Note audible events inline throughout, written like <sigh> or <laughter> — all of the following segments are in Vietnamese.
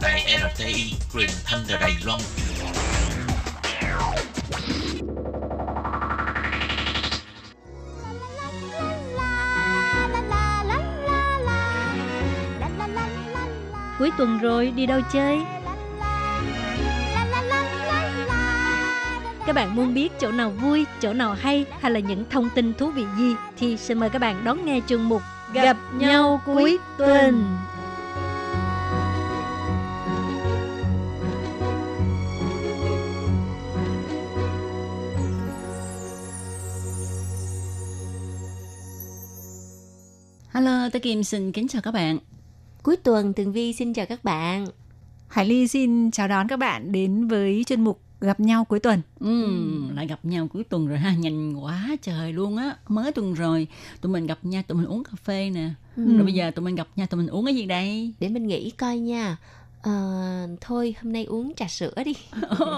tại RTI truyền thanh từ Đài Loan. Cuối tuần rồi đi đâu chơi? Các bạn muốn biết chỗ nào vui, chỗ nào hay hay là những thông tin thú vị gì thì xin mời các bạn đón nghe chương mục Gặp nhau cuối tuần. Hello, tôi Kim xin kính chào các bạn. Cuối tuần Tường Vi xin chào các bạn. Hải Ly xin chào đón các bạn đến với chuyên mục gặp nhau cuối tuần. Ừ, lại gặp nhau cuối tuần rồi ha, nhanh quá trời luôn á. Mới tuần rồi, tụi mình gặp nhau, tụi mình uống cà phê nè. Ừ. Rồi bây giờ tụi mình gặp nhau, tụi mình uống cái gì đây? Để mình nghĩ coi nha. Ờ, thôi hôm nay uống trà sữa đi. Oh,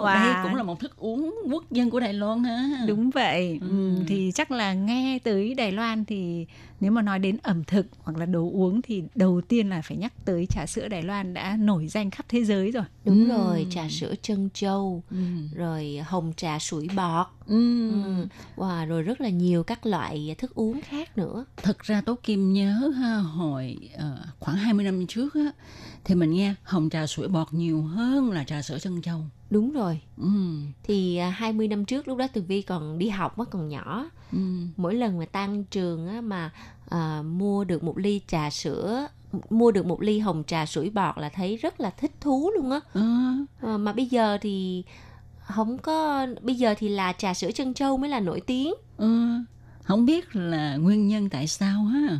Wow. Đây cũng là một thức uống quốc dân của Đài Loan ha. Đúng vậy. Ừ. Ừ. Thì chắc là nghe tới Đài Loan thì nếu mà nói đến ẩm thực hoặc là đồ uống thì đầu tiên là phải nhắc tới trà sữa Đài Loan đã nổi danh khắp thế giới rồi. Đúng Ừ. rồi, trà sữa trân châu, Ừ. rồi hồng trà sủi bọt. Ừ. Ừ. Wow, rồi rất là nhiều các loại thức uống khác nữa. Thật ra Tố Kim nhớ ha, hồi ờ, khoảng 20 năm trước á, thì mình nghe hồng trà sủi bọt nhiều hơn là trà sữa chân châu. Đúng rồi. Ừ. Thì à, 20 năm trước lúc đó Tường Vi còn đi học á còn nhỏ. Ừ. Mỗi lần mà tan trường á mà à, mua được một ly trà sữa mua được một ly hồng trà sủi bọt là thấy rất là thích thú luôn á. Ờ, mà bây giờ thì không có bây giờ thì là trà sữa trân châu mới là nổi tiếng Ừ, không biết là nguyên nhân tại sao ha.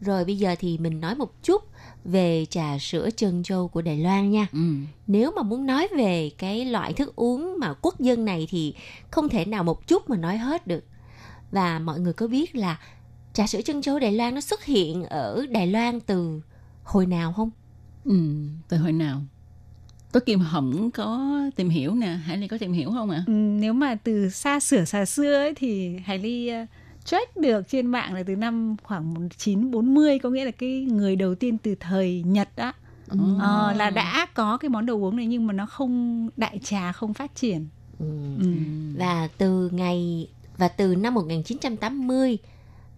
rồi bây giờ thì mình nói một chút về trà sữa trân châu của Đài Loan nha Ừ. nếu mà muốn nói về cái loại thức uống mà quốc dân này thì không thể nào một chút mà nói hết được và mọi người có biết là trà sữa trân châu Đài Loan nó xuất hiện ở Đài Loan từ hồi nào không Ừ, từ hồi nào? Tố Kim không có tìm hiểu nè, Hải Ly có tìm hiểu không ạ? Ừ, nếu mà từ xa xửa xa xưa ấy, thì Hải Ly uh, check được trên mạng là từ năm khoảng 1940 có nghĩa là cái người đầu tiên từ thời Nhật á Ừ. Ờ, là đã có cái món đồ uống này nhưng mà nó không đại trà không phát triển. ừ. Ừ. và từ ngày và từ năm 1980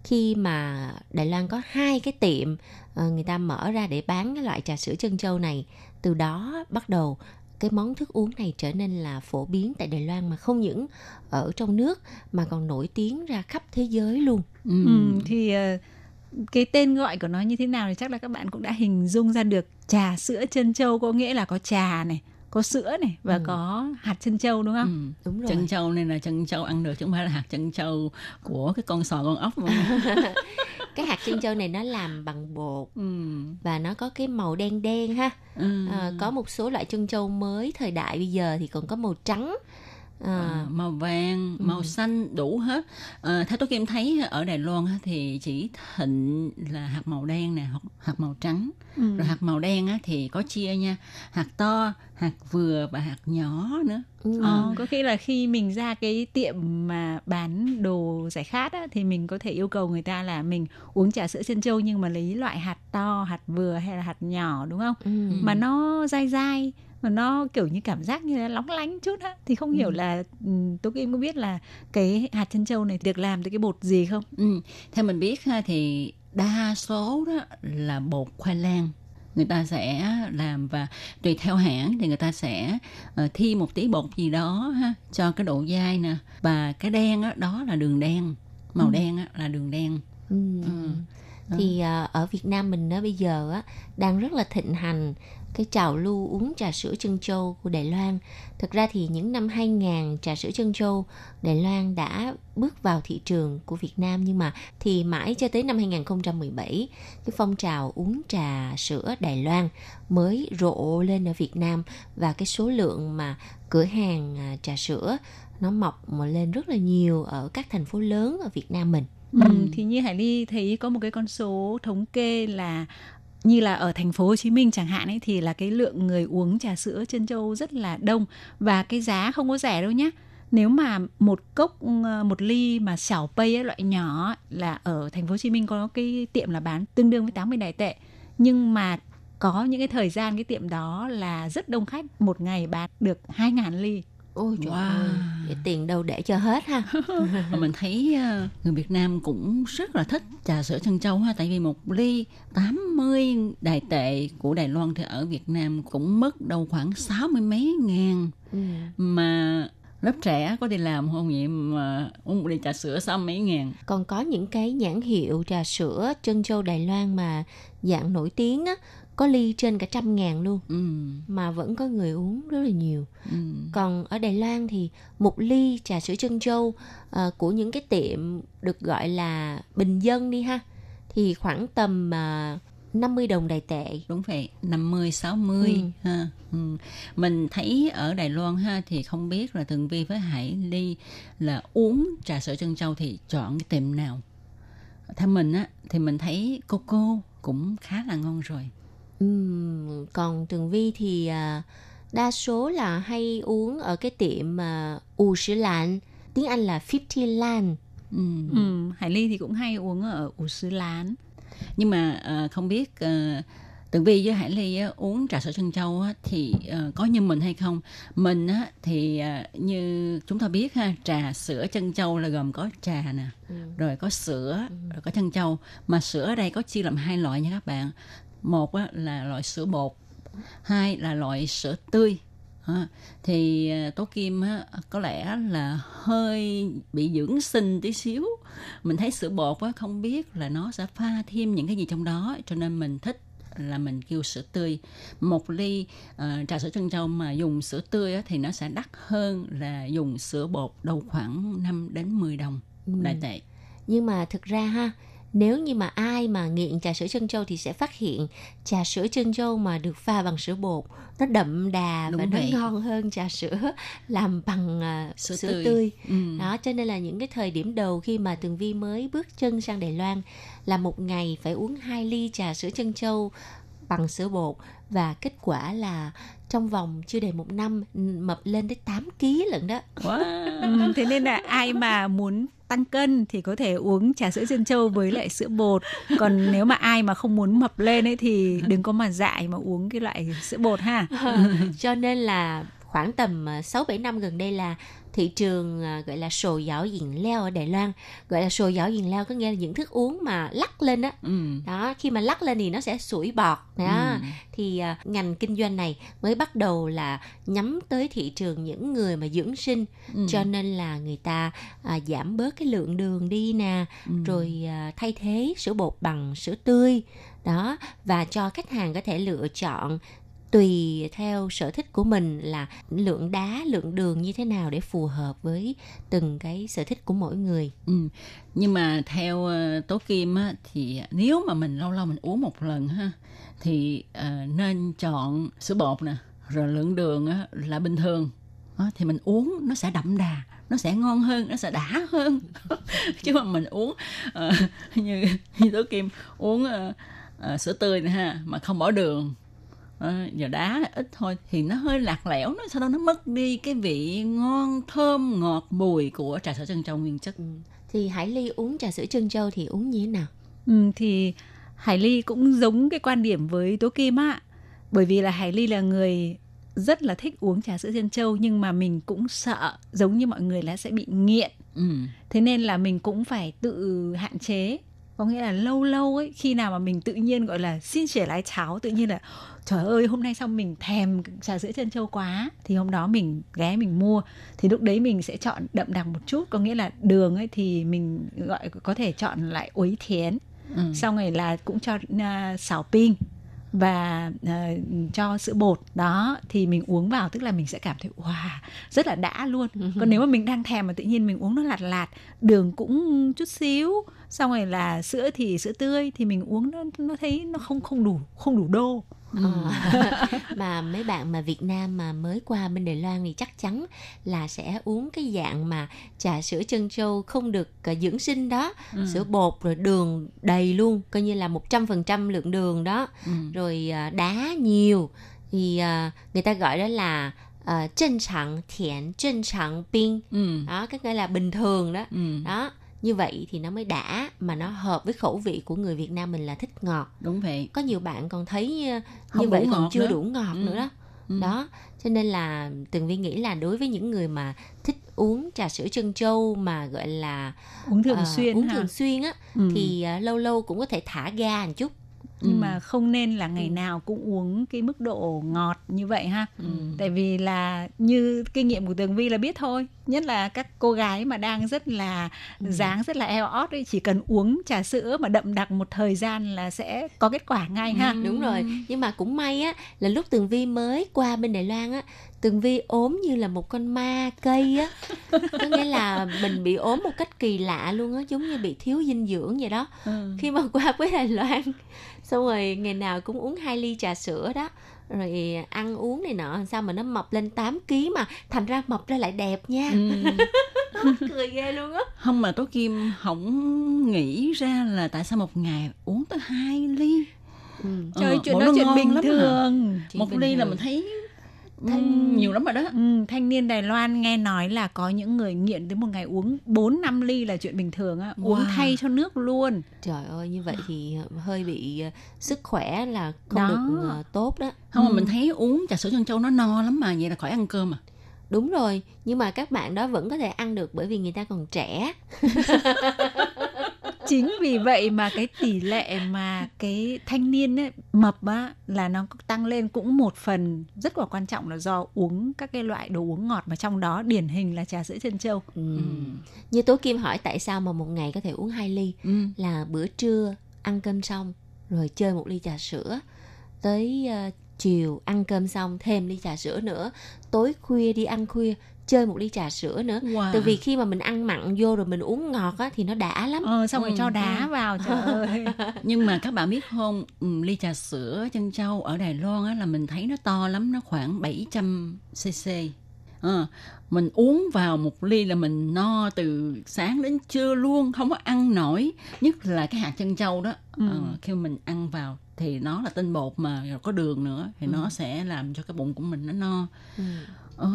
khi mà Đài Loan có hai cái tiệm ờ, người ta mở ra để bán cái loại trà sữa trân châu này từ đó bắt đầu cái món thức uống này trở nên là phổ biến tại Đài Loan mà không những ở trong nước mà còn nổi tiếng ra khắp thế giới luôn Ừ. Ừ, thì ờ, cái tên gọi của nó như thế nào thì chắc là các bạn cũng đã hình dung ra được trà sữa chân châu có nghĩa là có trà này có sữa này và Ừ. có hạt chân châu đúng không? Ừ. đúng rồi Chân châu này là chân châu ăn được chứ không phải là hạt chân châu của cái con sò con ốc mà. <laughs> <laughs> cái hạt chân châu này nó làm bằng bột ừ. và nó có cái màu đen đen ha Ừ. À, có một số loại chân châu mới thời đại bây giờ thì còn có màu trắng à, À, màu vàng, màu xanh đủ hết. À, theo tôi Kim thấy ở Đài Loan thì chỉ thịnh là hạt màu đen nè, hoặc hạt màu trắng. Ừ. Rồi hạt màu đen á, thì có chia nha, hạt to, hạt vừa và hạt nhỏ nữa. ừ. Ờ, có khi là khi mình ra cái tiệm mà bán đồ giải khát á, thì mình có thể yêu cầu người ta là mình uống trà sữa chân châu nhưng mà lấy loại hạt to, hạt vừa hay là hạt nhỏ đúng không? Ừ. Mà nó dai dai mà nó kiểu như cảm giác như là lóng lánh chút á thì không hiểu là ừ, Tố Kim có biết là cái hạt chân châu này được làm từ cái bột gì không? Ừ. Theo mình biết ha, thì đa số đó là bột khoai lang người ta sẽ làm và tùy theo hãng thì người ta sẽ ờ, thi một tí bột gì đó ha cho cái độ dai nè và cái đen á đó là đường đen màu đen á là đường đen Ừ. Ừ. thì à, ở Việt Nam mình đó bây giờ á đang rất là thịnh hành cái trào lưu uống trà sữa chân châu của Đài Loan. Thực ra thì những năm 2000 trà sữa chân châu Đài Loan đã bước vào thị trường của Việt Nam nhưng mà thì mãi cho tới năm 2017 cái phong trào uống trà sữa Đài Loan mới rộ lên ở Việt Nam và cái số lượng mà cửa hàng à, trà sữa nó mọc mà lên rất là nhiều ở các thành phố lớn ở Việt Nam mình. Ừ, thì như Hải Ly thấy có một cái con số thống kê là như là ở thành phố Hồ Chí Minh chẳng hạn ấy thì là cái lượng người uống trà sữa chân châu rất là đông và cái giá không có rẻ đâu nhé Nếu mà một cốc ờ, một ly mà xảo pay ấy, loại nhỏ là ở thành phố Hồ Chí Minh có cái tiệm là bán tương đương với 80 đài tệ. Nhưng mà có những cái thời gian cái tiệm đó là rất đông khách một ngày bán được 2.000 ly Ôi trời Wow. ơi, vậy tiền đâu để cho hết ha. <laughs> Mà mình thấy ờ, người Việt Nam cũng rất là thích trà sữa trân châu ha tại vì một ly 80 đài tệ của Đài Loan thì ở Việt Nam cũng mất đâu khoảng sáu mươi mấy ngàn Ừ. mà lớp trẻ có đi làm không vậy mà uống một ly trà sữa sáu mấy ngàn Còn có những cái nhãn hiệu trà sữa trân châu Đài Loan mà dạng nổi tiếng á, có ly trên cả trăm ngàn luôn. ừ, Mà vẫn có người uống rất là nhiều. ừ. Còn ở Đài Loan thì một ly trà sữa trân châu ờ, của những cái tiệm được gọi là bình dân đi ha. Thì khoảng tầm uh, 50 đồng đài tệ. đúng vậy 50 60 Ừ. ha ừ. mình thấy ở Đài Loan ha thì không biết là Tường Vi với Hải Ly là uống trà sữa trân châu thì chọn cái tiệm nào theo mình á thì mình thấy Coco cũng khá là ngon rồi Ừm, còn Tường Vi thì à, đa số là hay uống ở cái tiệm mà U Sứ Lan, tiếng Anh là 50 Lan. ừ. ừ, Hải Ly thì cũng hay uống ở ủ sứ lán nhưng mà ờ, không biết ờ, Tường Vi với Hải Ly á, uống trà sữa trân châu á, thì ờ, có như mình hay không mình á, thì ờ, như chúng ta biết ha trà sữa trân châu là gồm có trà nè Ừ. rồi có sữa rồi có trân châu mà sữa ở đây có chia làm hai loại nha các bạn một là loại sữa bột hai là loại sữa tươi. Ha, thì ờ, tố kim á, có lẽ là hơi bị dưỡng sinh tí xíu. Mình thấy sữa bột á, không biết là nó sẽ pha thêm những cái gì trong đó cho nên mình thích là mình kêu sữa tươi. Một ly ờ, trà sữa trân châu mà dùng sữa tươi á, thì nó sẽ đắt hơn là dùng sữa bột đâu khoảng 5 đến 10 đồng Ừm. đại tệ. Nhưng mà thực ra ha, nếu như mà ai mà nghiện trà sữa trân châu thì sẽ phát hiện trà sữa trân châu mà được pha bằng sữa bột nó đậm đà Đúng và nó vậy. ngon hơn trà sữa làm bằng à, Sữa sữa, tươi. tươi. ừ. Đó, cho nên là những cái thời điểm đầu khi mà Tường Vi mới bước chân sang Đài Loan là một ngày phải uống 2 ly trà sữa trân châu bằng sữa bột và kết quả là trong vòng chưa đầy một năm mập lên tới 8 kg lận đó. Wow. Ừ, <laughs> thế nên là ai mà muốn tăng cân thì có thể uống trà sữa dân châu với lại sữa bột. Còn nếu mà ai mà không muốn mập lên ấy thì đừng có mà dại mà uống cái loại sữa bột ha. <laughs> Cho nên là khoảng tầm ờ, 6-7 năm gần đây là thị trường à, gọi là sồ giảo diện leo ở Đài Loan gọi là sồ giảo diện leo có nghĩa là những thức uống mà lắc lên á ừ. đó khi mà lắc lên thì nó sẽ sủi bọt đó Ừ. thì à, ngành kinh doanh này mới bắt đầu là nhắm tới thị trường những người mà dưỡng sinh Ừ. cho nên là người ta à, giảm bớt cái lượng đường đi nè Ừ. rồi à, thay thế sữa bột bằng sữa tươi đó và cho khách hàng có thể lựa chọn tùy theo sở thích của mình là lượng đá lượng đường như thế nào để phù hợp với từng cái sở thích của mỗi người. Ừ. Nhưng mà theo ờ, Tố Kim á, thì nếu mà mình lâu lâu mình uống một lần ha thì uh, nên chọn sữa bột nè rồi lượng đường á, là bình thường. Đó, thì mình uống nó sẽ đậm đà nó sẽ ngon hơn nó sẽ đã hơn. <laughs> Chứ mà mình uống uh, <laughs> như như Tố Kim uống uh, uh, sữa tươi nè ha mà không bỏ đường. Ờ, giờ đá ít thôi. Thì nó hơi lạc lẽo nó sau đó nó mất đi cái vị ngon thơm ngọt bùi của trà sữa trân châu nguyên chất. Thì Hải Ly uống trà sữa trân châu thì uống như thế nào? Ừ, thì Hải Ly cũng giống cái quan điểm với Tố Kim á. Bởi vì là Hải Ly là người rất là thích uống trà sữa trân châu nhưng mà mình cũng sợ giống như mọi người là sẽ bị nghiện. Ừ. thế nên là mình cũng phải tự hạn chế có nghĩa là lâu lâu ấy khi nào mà mình tự nhiên gọi là xin trẻ lái cháo tự nhiên là trời ơi hôm nay xong mình thèm trà sữa trân châu quá? Thì hôm đó mình ghé mình mua. Thì lúc đấy mình sẽ chọn đậm đặc một chút. Có nghĩa là đường ấy thì mình gọi có thể chọn lại uấy thiến. Ừ. xong rồi là cũng cho uh, xào pin và à, cho sữa bột đó thì mình uống vào tức là mình sẽ cảm thấy wow rất là đã luôn. Còn nếu mà mình đang thèm mà tự nhiên mình uống nó lạt lạt đường cũng chút xíu xong rồi là sữa thì sữa tươi thì mình uống nó nó thấy nó không không đủ không đủ đô Ờ. <laughs> mà mấy bạn mà Việt Nam mà mới qua bên Đài Loan thì chắc chắn là sẽ uống cái dạng mà trà sữa trân châu không được uh, dưỡng sinh đó Ừ. sữa bột rồi đường đầy luôn coi như là 100% lượng đường đó Ừ. rồi uh, đá nhiều thì người ta gọi đó là uh, trân trọng thiện trân trọng pin Ừ. đó cái nghĩa là bình thường đó Ừ. đó như vậy thì nó mới đã mà nó hợp với khẩu vị của người Việt Nam mình là thích ngọt đúng vậy có nhiều bạn còn thấy ờ, Không như vậy còn chưa nữa. đủ ngọt Ừ. nữa đó Ừ. đó cho nên là tường vi nghĩ là đối với những người mà thích uống trà sữa trân châu mà gọi là uống thường ờ, xuyên uống ha. thường xuyên á Ừ. thì ờ, lâu lâu cũng có thể thả ga một chút nhưng Ừ. mà không nên là ngày Ừ. nào cũng uống cái mức độ ngọt như vậy ha Ừ. tại vì là như kinh nghiệm của tường vi là biết thôi nhất là các cô gái mà đang rất là Ừ. dáng rất là eo ót ấy chỉ cần uống trà sữa mà đậm đặc một thời gian là sẽ có kết quả ngay ha Ừ. đúng rồi nhưng mà cũng may á là lúc tường vi mới qua bên đài loan á tường vi ốm như là một con ma cây á <laughs> có nghĩa là mình bị ốm một cách kỳ lạ luôn á giống như bị thiếu dinh dưỡng vậy đó Ừ. khi mà qua với đài loan xong rồi ngày nào cũng uống hai ly trà sữa đó. Rồi ăn uống này nọ sao mà nó mập lên 8 kg mà thành ra mập ra lại đẹp nha. Ừ. <laughs> cười ghê luôn á. Không mà tố kim không nghĩ ra là tại sao một ngày uống tới hai ly. Ừ. trời Ờ, chuyện đó chuyện ngon bình thường. Chuyện một bình ly là mình thấy Thanh- ừm, nhiều lắm rồi đó Ừ, thanh niên Đài Loan nghe nói là có những người nghiện tới một ngày uống 4 năm ly là chuyện bình thường á, uống Wow. thay cho nước luôn. trời ơi như vậy thì hơi bị ờ, sức khỏe là không Đó. được ờ, tốt đó không mà Ừ. mình thấy uống trà sữa chân châu nó no lắm mà vậy là khỏi ăn cơm à đúng rồi nhưng mà các bạn đó vẫn có thể ăn được bởi vì người ta còn trẻ <laughs> Chính vì vậy mà cái tỷ lệ mà cái thanh niên ấy, mập á là nó tăng lên cũng một phần rất là quan trọng là do uống các cái loại đồ uống ngọt mà trong đó điển hình là trà sữa chân châu. ừ. Ừ. như tố kim hỏi tại sao mà một ngày có thể uống hai ly Ừ. là bữa trưa ăn cơm xong rồi chơi một ly trà sữa tới ờ, chiều ăn cơm xong thêm ly trà sữa nữa tối khuya đi ăn khuya chơi một ly trà sữa nữa Wow. tại vì khi mà mình ăn mặn vô rồi mình uống ngọt á thì nó đã lắm Ờ, xong rồi Ừ. cho đá vào trời <laughs> ơi. nhưng mà các bạn biết không ly trà sữa chân châu ở Đài Loan á là mình thấy nó to lắm nó khoảng 700 cc Ờ, mình uống vào một ly là mình no từ sáng đến trưa luôn không có ăn nổi nhất là cái hạt chân châu đó Ừ. Ờ, khi mình ăn vào thì nó là tinh bột mà rồi có đường nữa thì nó sẽ làm cho cái bụng của mình nó no ừ. Ồ,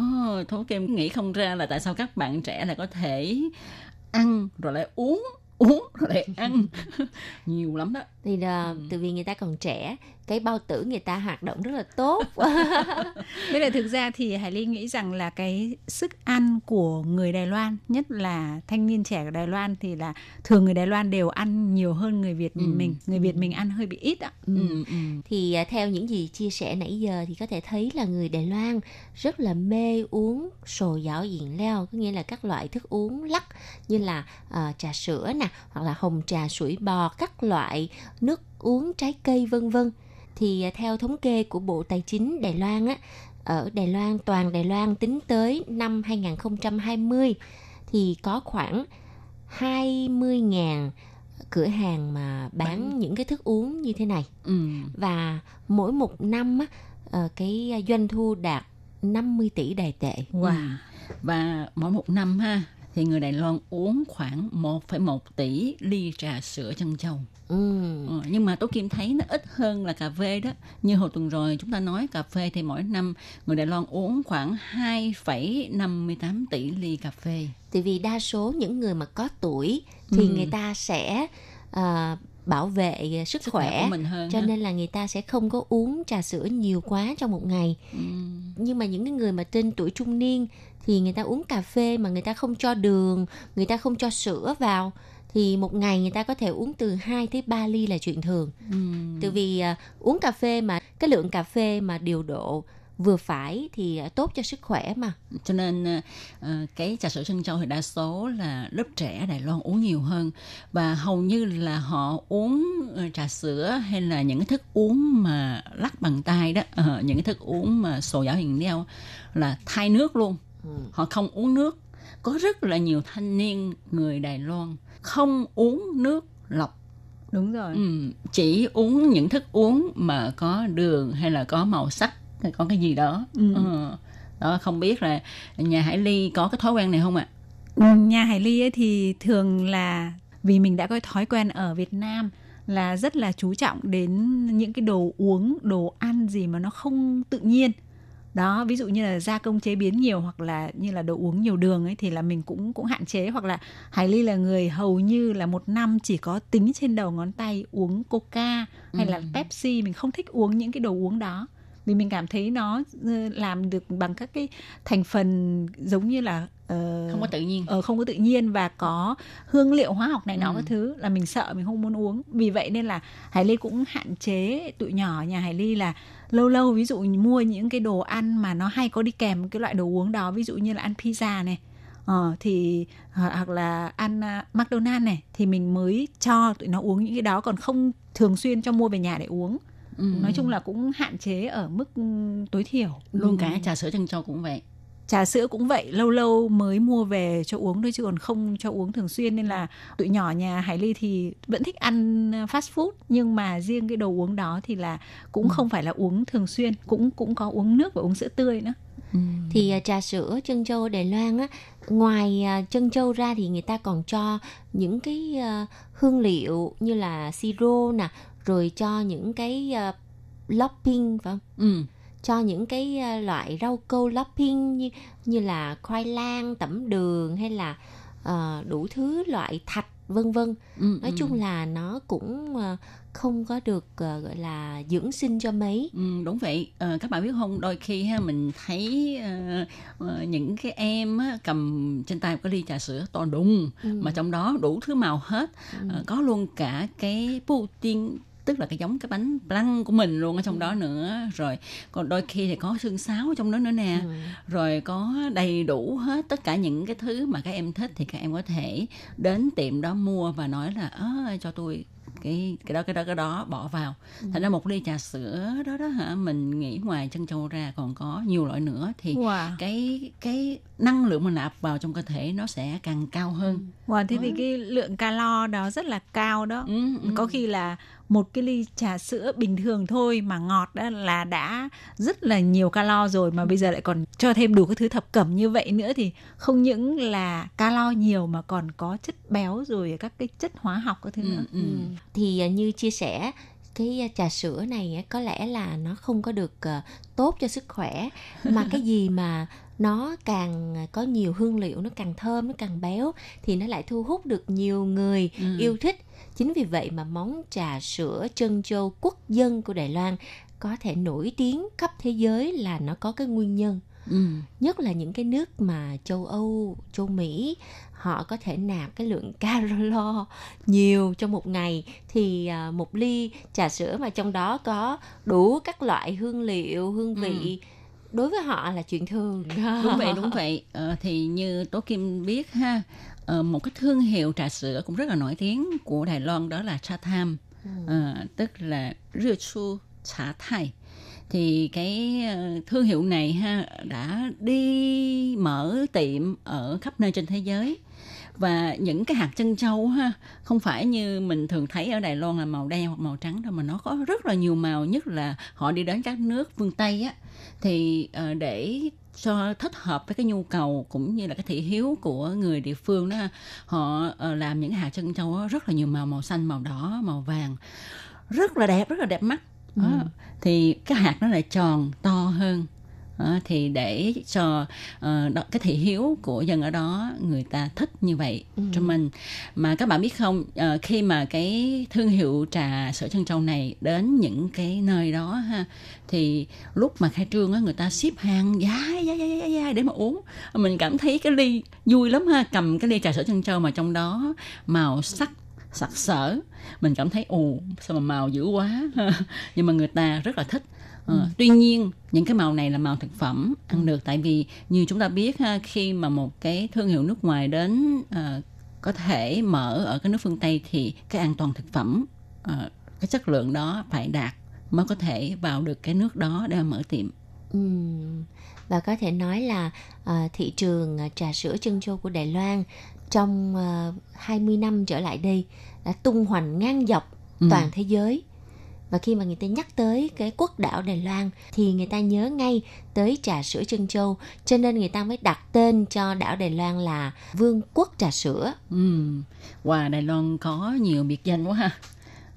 Thố Kim nghĩ không ra là tại sao các bạn trẻ lại có thể ăn rồi lại uống, uống rồi lại ăn. <laughs> Nhiều lắm đó. thì là, Ừ. từ vì người ta còn trẻ cái bao tử người ta hoạt động rất là tốt <laughs> Với lại thực ra thì Hải Ly nghĩ rằng là cái sức ăn của người Đài Loan, nhất là thanh niên trẻ của Đài Loan thì là thường người Đài Loan đều ăn nhiều hơn người Việt Ừ. mình. Người Việt mình ăn hơi bị ít ạ. Ừ. Ừ. thì à, theo những gì chia sẻ nãy giờ thì có thể thấy là người Đài Loan rất là mê uống sồ dảo diện leo có nghĩa là các loại thức uống lắc như là à, trà sữa nè hoặc là hồng trà sủi bò các loại nước uống trái cây vân vân thì à, theo thống kê của Bộ Tài chính Đài Loan á ở Đài Loan toàn Đài Loan tính tới năm 2020 thì có khoảng 20.000 cửa hàng mà bán những cái thức uống như thế này Ừ. và mỗi một năm á, ờ, cái doanh thu đạt 50 tỷ đài tệ. Wow. Và mỗi một năm ha thì người Đài Loan uống khoảng 1,1 tỷ ly trà sữa chân châu. Ừ. Ờ, nhưng mà Tố Kim thấy nó ít hơn là cà phê đó. Như hồi tuần rồi chúng ta nói cà phê thì mỗi năm người Đài Loan uống khoảng 2,58 tỷ ly cà phê. Tại vì đa số những người mà có tuổi thì Ừ. người ta sẽ ờ, bảo vệ sức, Sức khỏe khỏe, của mình hơn. cho ha. nên là người ta sẽ không có uống trà sữa nhiều quá trong một ngày. Ừ. Nhưng mà những cái người mà trên tuổi trung niên thì người ta uống cà phê mà người ta không cho đường, người ta không cho sữa vào thì một ngày người ta có thể uống từ 2 tới 3 ly là chuyện thường. Ừ. Từ vì à, uống cà phê mà cái lượng cà phê mà điều độ vừa phải thì à, tốt cho sức khỏe mà. cho nên ờ, ờ, cái trà sữa trân châu thì đa số là lớp trẻ Đài Loan uống nhiều hơn và hầu như là họ uống ờ, trà sữa hay là những cái thức uống mà lắc bằng tay đó ờ, những cái thức uống mà sồ dảo hiền đeo là thay nước luôn. Họ không uống nước có rất là nhiều thanh niên người Đài Loan không uống nước lọc Đúng rồi. ừ, chỉ uống những thức uống mà có đường hay là có màu sắc hay có cái gì đó Ừ. Ờ. đó không biết là nhà Hải Ly có cái thói quen này không ạ Ừ, Nhà Hải Ly ấy thì thường là vì mình đã có thói quen ở Việt Nam là rất là chú trọng đến những cái đồ uống, đồ ăn gì mà nó không tự nhiên. Đó ví dụ như là gia công chế biến nhiều hoặc là như là đồ uống nhiều đường ấy thì là mình cũng cũng hạn chế. Hoặc là Hải Ly là người hầu như là một năm chỉ có tính trên đầu ngón tay uống Coca hay là Ừ. Pepsi. Mình không thích uống những cái đồ uống đó. Vì mình cảm thấy nó ờ, làm được bằng các cái thành phần giống như là ờ, không có tự nhiên. ờ, không có tự nhiên và có hương liệu hóa học này nọ Ừ. các thứ là mình sợ mình không muốn uống. Vì vậy nên là Hải Ly cũng hạn chế tụi nhỏ nhà Hải Ly là lâu lâu ví dụ mua những cái đồ ăn mà nó hay có đi kèm cái loại đồ uống đó ví dụ như là ăn pizza này ờ, thì hoặc là ăn McDonald's này thì mình mới cho tụi nó uống những cái đó còn không thường xuyên cho mua về nhà để uống. Ừ. nói chung là cũng hạn chế ở mức ừ, tối thiểu. Luôn cả trà sữa chân châu cũng vậy trà sữa cũng vậy lâu lâu mới mua về cho uống thôi chứ còn không cho uống thường xuyên nên là tụi nhỏ nhà Hải Ly thì vẫn thích ăn fast food nhưng mà riêng cái đồ uống đó thì là cũng không phải là uống thường xuyên cũng cũng có uống nước và uống sữa tươi nữa ừ. thì à, trà sữa chân châu Đài Loan á ngoài chân châu ra thì người ta còn cho những cái hương liệu như là siro nè rồi cho những cái uh, lopping phải không Ừ. cho những cái à, loại rau câu lopping như như là khoai lang tẩm đường hay là ờ, đủ thứ loại thạch vân vân Ừ. nói ừ. chung là nó cũng ờ, không có được ờ, gọi là dưỡng sinh cho mấy Ừ, đúng vậy ờ, các bạn biết không đôi khi ha mình thấy ờ, ờ, những cái em á, cầm trên tay một cái ly trà sữa to đùng Ừ. mà trong đó đủ thứ màu hết Ờ, có luôn cả cái pudding tức là cái giống cái bánh blanc của mình luôn ở trong đó nữa. Rồi còn đôi khi thì có xương sáo trong đó nữa nè. Ừ. rồi có đầy đủ hết tất cả những cái thứ mà các em thích thì các em có thể đến tiệm đó mua và nói là ơ cho tôi cái cái đó cái đó cái đó bỏ vào. Thành ra một ly trà sữa đó đó hả mình nghĩ ngoài chân châu ra còn có nhiều loại nữa thì wow. cái cái năng lượng mà nạp vào trong cơ thể nó sẽ càng cao hơn. Wow thế thì cái lượng calo đó rất là cao đó. Ừ, ừ. có khi là một cái ly trà sữa bình thường thôi mà ngọt đó là đã rất là nhiều calo rồi mà bây giờ lại còn cho thêm đủ các thứ thập cẩm như vậy nữa thì không những là calo nhiều mà còn có chất béo rồi các cái chất hóa học các thứ Ừ, nữa. ừ. Ừ. thì à, như chia sẻ cái à, trà sữa này á, có lẽ là nó không có được à, tốt cho sức khỏe mà cái gì mà nó càng à, có nhiều hương liệu nó càng thơm nó càng béo thì nó lại thu hút được nhiều người Ừ. yêu thích chính vì vậy mà món trà sữa chân châu quốc dân của Đài Loan có thể nổi tiếng khắp thế giới là nó có cái nguyên nhân Ừ. nhất là những cái nước mà châu Âu, châu Mỹ họ có thể nạp cái lượng <laughs> calo nhiều trong một ngày thì à, một ly trà sữa mà trong đó có đủ các loại hương liệu, hương vị đối với họ là chuyện thường. đúng vậy đúng vậy. Ờ, thì như tố kim biết ha ờ, một cái thương hiệu trà sữa cũng rất là nổi tiếng của đài loan đó là cha tham. Ờ, tức là rưa chu trà thai thì cái ờ, thương hiệu này ha đã đi mở tiệm ở khắp nơi trên thế giới và những cái hạt chân châu ha không phải như mình thường thấy ở Đài Loan là màu đen hoặc màu trắng đâu mà nó có rất là nhiều màu nhất là họ đi đến các nước phương Tây á. Thì ờ, để cho thích hợp với cái nhu cầu cũng như là cái thị hiếu của người địa phương đó họ ờ, làm những hạt chân châu rất là nhiều màu màu xanh màu đỏ màu vàng. Rất là đẹp rất là đẹp mắt. Đó. thì cái hạt nó lại tròn to hơn Đó, thì để cho ờ, đó, cái thị hiếu của dân ở đó người ta thích như vậy cho mình. Mà các bạn biết không ờ, khi mà cái thương hiệu trà sữa chân châu này đến những cái nơi đó ha thì lúc mà khai trương á người ta ship hàng dài dài dài dài dài để mà uống. Mình cảm thấy cái ly vui lắm ha cầm cái ly trà sữa chân châu mà trong đó màu sắc sặc sỡ. Mình cảm thấy ồ sao mà màu dữ quá. <laughs> Nhưng mà người ta rất là thích Ờ, tuy nhiên những cái màu này là màu thực phẩm ăn được tại vì như chúng ta biết ha, khi mà một cái thương hiệu nước ngoài đến ờ, có thể mở ở cái nước phương Tây thì cái an toàn thực phẩm ờ, cái chất lượng đó phải đạt mới có thể vào được cái nước đó để mở tiệm Ừm, Và có thể nói là à, thị trường trà sữa chân châu của Đài Loan trong à, 20 năm trở lại đây đã tung hoành ngang dọc Ừ. toàn thế giới. Và khi mà người ta nhắc tới cái quốc đảo Đài Loan thì người ta nhớ ngay tới trà sữa chân châu, cho nên người ta mới đặt tên cho đảo Đài Loan là Vương quốc trà sữa. Ừm, Wow, Đài Loan có nhiều biệt danh quá ha.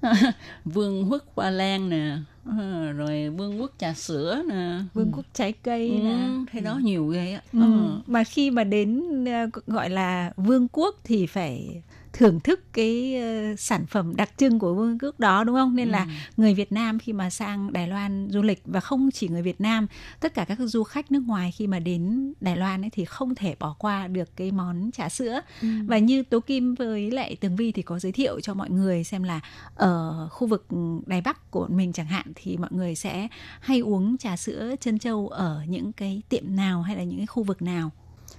<laughs> Vương quốc Hoa Lan nè, ờ, rồi vương quốc trà sữa nè vương quốc trái cây ừ, nè thế đó nhiều ghê á Ừ. Ờ. Mà khi mà đến ờ, gọi là vương quốc thì phải thưởng thức cái ờ, sản phẩm đặc trưng của vương quốc đó đúng không? Nên là người Việt Nam khi mà sang Đài Loan du lịch và không chỉ người Việt Nam, tất cả các du khách nước ngoài khi mà đến Đài Loan ấy thì không thể bỏ qua được cái món trà sữa. Và như Tố Kim với lại Tường Vi thì có giới thiệu cho mọi người xem là ở khu vực Đài Bắc của mình chẳng hạn thì mọi người sẽ hay uống trà sữa chân châu ở những cái tiệm nào hay là những cái khu vực nào.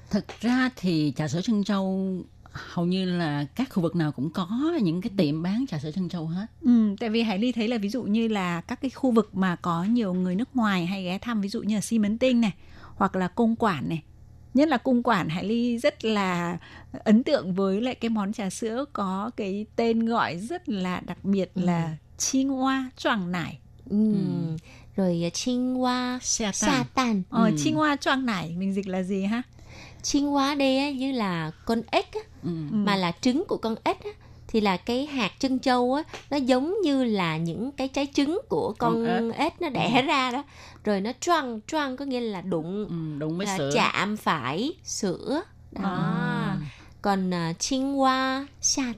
Thực ra thì trà sữa Trân Châu hầu như là các khu vực nào cũng có những cái tiệm bán trà sữa Trân Châu hết. Ừ, tại vì Hải Ly thấy là ví dụ như là các cái khu vực mà có nhiều người nước ngoài hay ghé thăm ví dụ như là xi mấn tinh này hoặc là cung quản này nhất là cung quản Hải Ly rất là ấn tượng với lại cái món trà sữa có cái tên gọi rất là đặc biệt là Chinh Hoa Choàng Nải. Ừ. Rồi à, Chinh Hoa Sa. Tan. Ờ, Ừ. Chinh Hoa Choàng Nải mình dịch là gì ha? Chinh Hoa đây á, như là con ếch á, Ừ. mà là trứng của con ếch á, thì là cái hạt chân châu á nó giống như là những cái trái trứng của con, Con ếch nó đẻ ra đó rồi nó choang choang có nghĩa là đụng Ừ, đúng với là sữa. chạm phải sữa đó À. còn uh, chinh hoa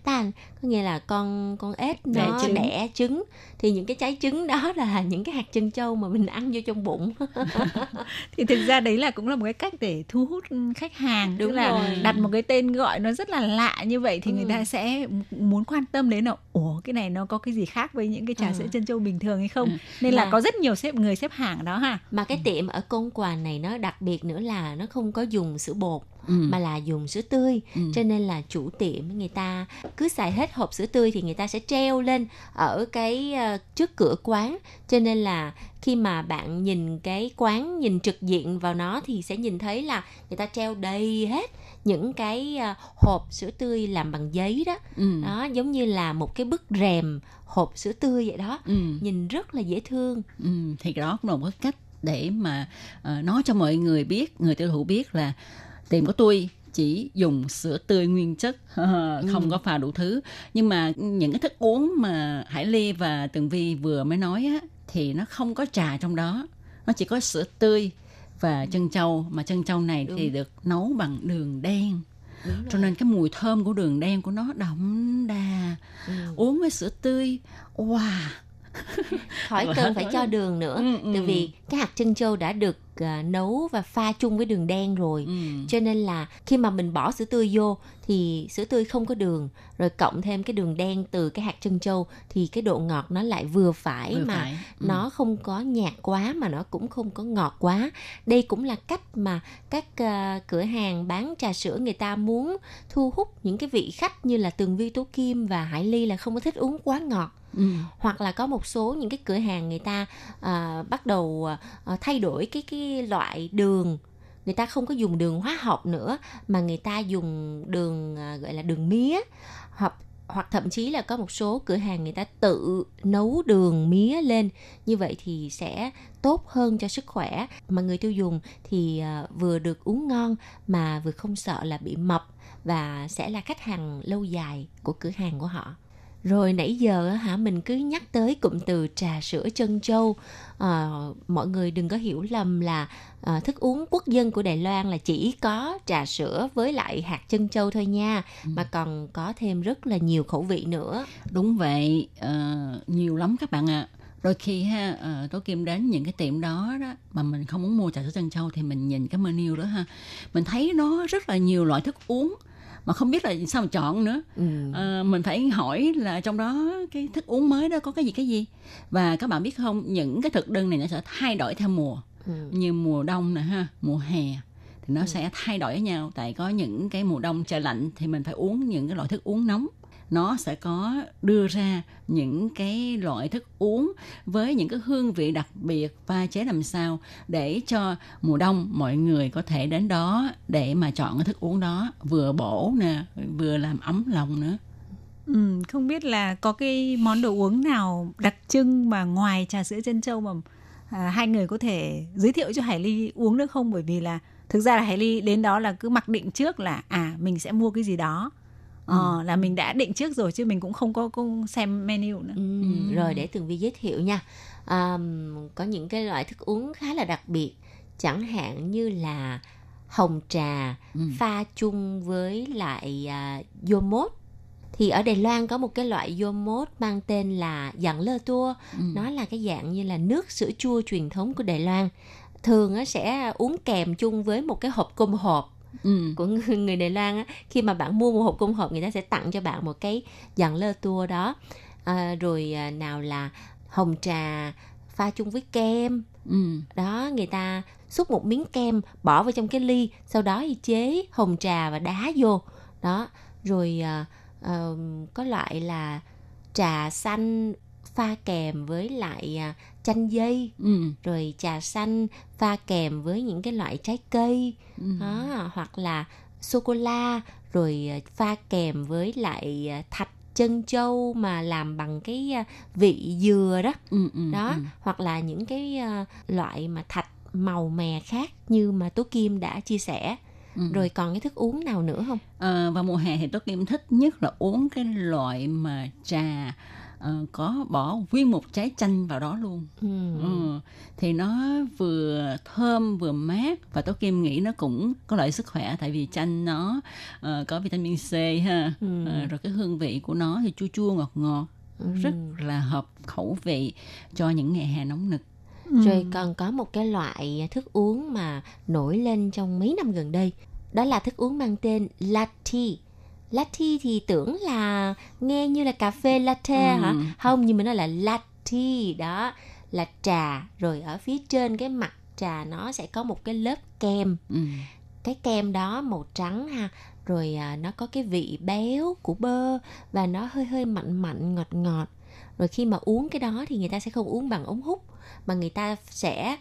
tan có nghĩa là con con ếch Đẻ nó trứng. đẻ trứng thì những cái trái trứng đó <laughs> là những cái hạt chân châu mà mình ăn vô trong bụng <laughs> thì thực ra đấy là cũng là một cái cách để thu hút khách hàng Đúng tức là rồi. đặt một cái tên gọi nó rất là lạ như vậy thì Ừ. người ta sẽ muốn quan tâm đến là ủa cái này nó có cái gì khác với những cái trà Ừ. sữa chân châu bình thường hay không Ừ. nên là Mà- có rất nhiều xếp người xếp hàng đó ha mà cái tiệm ở công quà này nó đặc biệt nữa là nó không có dùng sữa bột Ừ. mà là dùng sữa tươi Ừ. cho nên là chủ tiệm người ta cứ xài hết hộp sữa tươi thì người ta sẽ treo lên ở cái ờ, trước cửa quán cho nên là khi mà bạn nhìn cái quán nhìn trực diện vào nó thì sẽ nhìn thấy là người ta treo đầy hết những cái ờ, hộp sữa tươi làm bằng giấy đó Ừ. đó giống như là một cái bức rèm hộp sữa tươi vậy đó Ừ. nhìn rất là dễ thương Ừ, thì đó cũng là một cách để mà ờ, nói cho mọi người biết người tiêu thụ biết là tiệm của tôi chỉ dùng sữa tươi nguyên chất <laughs> không có pha đủ thứ. Nhưng mà những cái thức uống mà Hải Ly và Tường Vi vừa mới nói á thì nó không có trà trong đó. Nó chỉ có sữa tươi và chân châu mà chân châu này thì được nấu bằng đường đen. Cho nên cái mùi thơm của đường đen của nó đậm đà. Ừ. uống với sữa tươi wow khỏi Rồi cần phải cho đường nữa Ừ, ừ. tại vì cái hạt chân châu đã được à, nấu và pha chung với đường đen rồi ừ. cho nên là khi mà mình bỏ sữa tươi vô thì sữa tươi không có đường rồi cộng thêm cái đường đen từ cái hạt chân châu thì cái độ ngọt nó lại vừa phải Vừa mà phải. Ừ. nó không có nhạt quá mà nó cũng không có ngọt quá đây cũng là cách mà các à, cửa hàng bán trà sữa người ta muốn thu hút những cái vị khách như là tường vi tố kim và hải ly là không có thích uống quá ngọt Ừ. hoặc là có một số những cái cửa hàng người ta à, bắt đầu à, thay đổi cái cái loại đường người ta không có dùng đường hóa học nữa, mà người ta dùng đường à, gọi là đường mía. Hoặc hoặc thậm chí là có một số cửa hàng người ta tự nấu đường mía lên. Như vậy thì sẽ tốt hơn cho sức khỏe. Mà người tiêu dùng thì à, vừa được uống ngon mà vừa không sợ là bị mập và sẽ là khách hàng lâu dài của cửa hàng của họ rồi nãy giờ hả mình cứ nhắc tới cụm từ trà sữa chân châu. À, mọi người đừng có hiểu lầm là à, thức uống quốc dân của Đài Loan là chỉ có trà sữa với lại hạt chân châu thôi nha mà còn có thêm rất là nhiều khẩu vị nữa. Đúng vậy, ờ, nhiều lắm các bạn ạ. Đôi khi ha, uh, Tố Kim đến những cái tiệm đó đó mà mình không muốn mua trà sữa trân châu thì mình nhìn cái menu đó ha, mình thấy nó rất là nhiều loại thức uống mà không biết là sao mà chọn nữa. ừ. Ờ, mình phải hỏi là trong đó cái thức uống mới đó có cái gì cái gì và các bạn biết không những cái thực đơn này nó sẽ thay đổi theo mùa Ừ. như mùa đông nè ha mùa hè thì nó sẽ thay đổi với nhau tại có những cái mùa đông trời lạnh thì mình phải uống những cái loại thức uống nóng nó sẽ có đưa ra những cái loại thức uống với những cái hương vị đặc biệt pha chế làm sao để cho mùa đông mọi người có thể đến đó để mà chọn cái thức uống đó vừa bổ nè vừa làm ấm lòng nữa. Ừ, không biết là có cái món đồ uống nào đặc trưng mà ngoài trà sữa chân châu mà à, hai người có thể giới thiệu cho Hải Ly uống được không? Bởi vì là thực ra là Hải Ly đến đó là cứ mặc định trước là à mình sẽ mua cái gì đó ờ, là mình đã định trước rồi chứ mình cũng không có, có xem menu nữa Ừ, Rồi để Tường Vi giới thiệu nha. À, có những cái loại thức uống khá là đặc biệt, chẳng hạn như là hồng trà Ừ. pha chung với lại à, yomot. Thì ở Đài Loan có một cái loại yomot mang tên là dạng lơ tua. Ừ. Nó là cái dạng như là nước sữa chua truyền thống của Đài Loan. Thường á, sẽ uống kèm chung với một cái hộp cung hộp Ừ. của người, Đài Loan á, khi mà bạn mua một hộp cung hộp người ta sẽ tặng cho bạn một cái dạng lơ tua đó à, rồi à, nào là hồng trà pha chung với kem Ừ. đó người ta xúc một miếng kem bỏ vào trong cái ly sau đó thì chế hồng trà và đá vô đó rồi à, à, có loại là trà xanh pha kèm với lại à, chanh dây Ừ. rồi trà xanh pha kèm với những cái loại trái cây Ừ. đó, hoặc là sô cô la rồi à, pha kèm với lại à, thạch chân châu mà làm bằng cái à, vị dừa đó Ừ. Ừ. đó Ừ. hoặc là những cái à, loại mà thạch màu mè khác như mà tố kim đã chia sẻ Ừ. rồi còn cái thức uống nào nữa không Ờ, vào mùa hè thì tôi Kim thích nhất là uống cái loại mà trà ờ, có bỏ nguyên một trái chanh vào đó luôn. ừ. Ừ. Thì nó vừa thơm vừa mát và tôi Kim nghĩ nó cũng có lợi sức khỏe tại vì chanh nó ờ, có vitamin C ha. Ừ. Ờ, rồi cái hương vị của nó thì chua chua ngọt ngọt rất là hợp khẩu vị cho những ngày hè nóng nực. Rồi còn có một cái loại thức uống mà nổi lên trong mấy năm gần đây. Đó là thức uống mang tên latte. Latte thì tưởng là nghe như là cà phê latte Ừ. hả? Không, nhưng mà nó là latte đó. Là trà. Rồi ở phía trên cái mặt trà nó sẽ có một cái lớp kem. Ừ. Cái kem đó màu trắng ha. Rồi à, nó có cái vị béo của bơ và nó hơi hơi mặn mặn ngọt ngọt. Rồi khi mà uống cái đó thì người ta sẽ không uống bằng ống hút mà người ta sẽ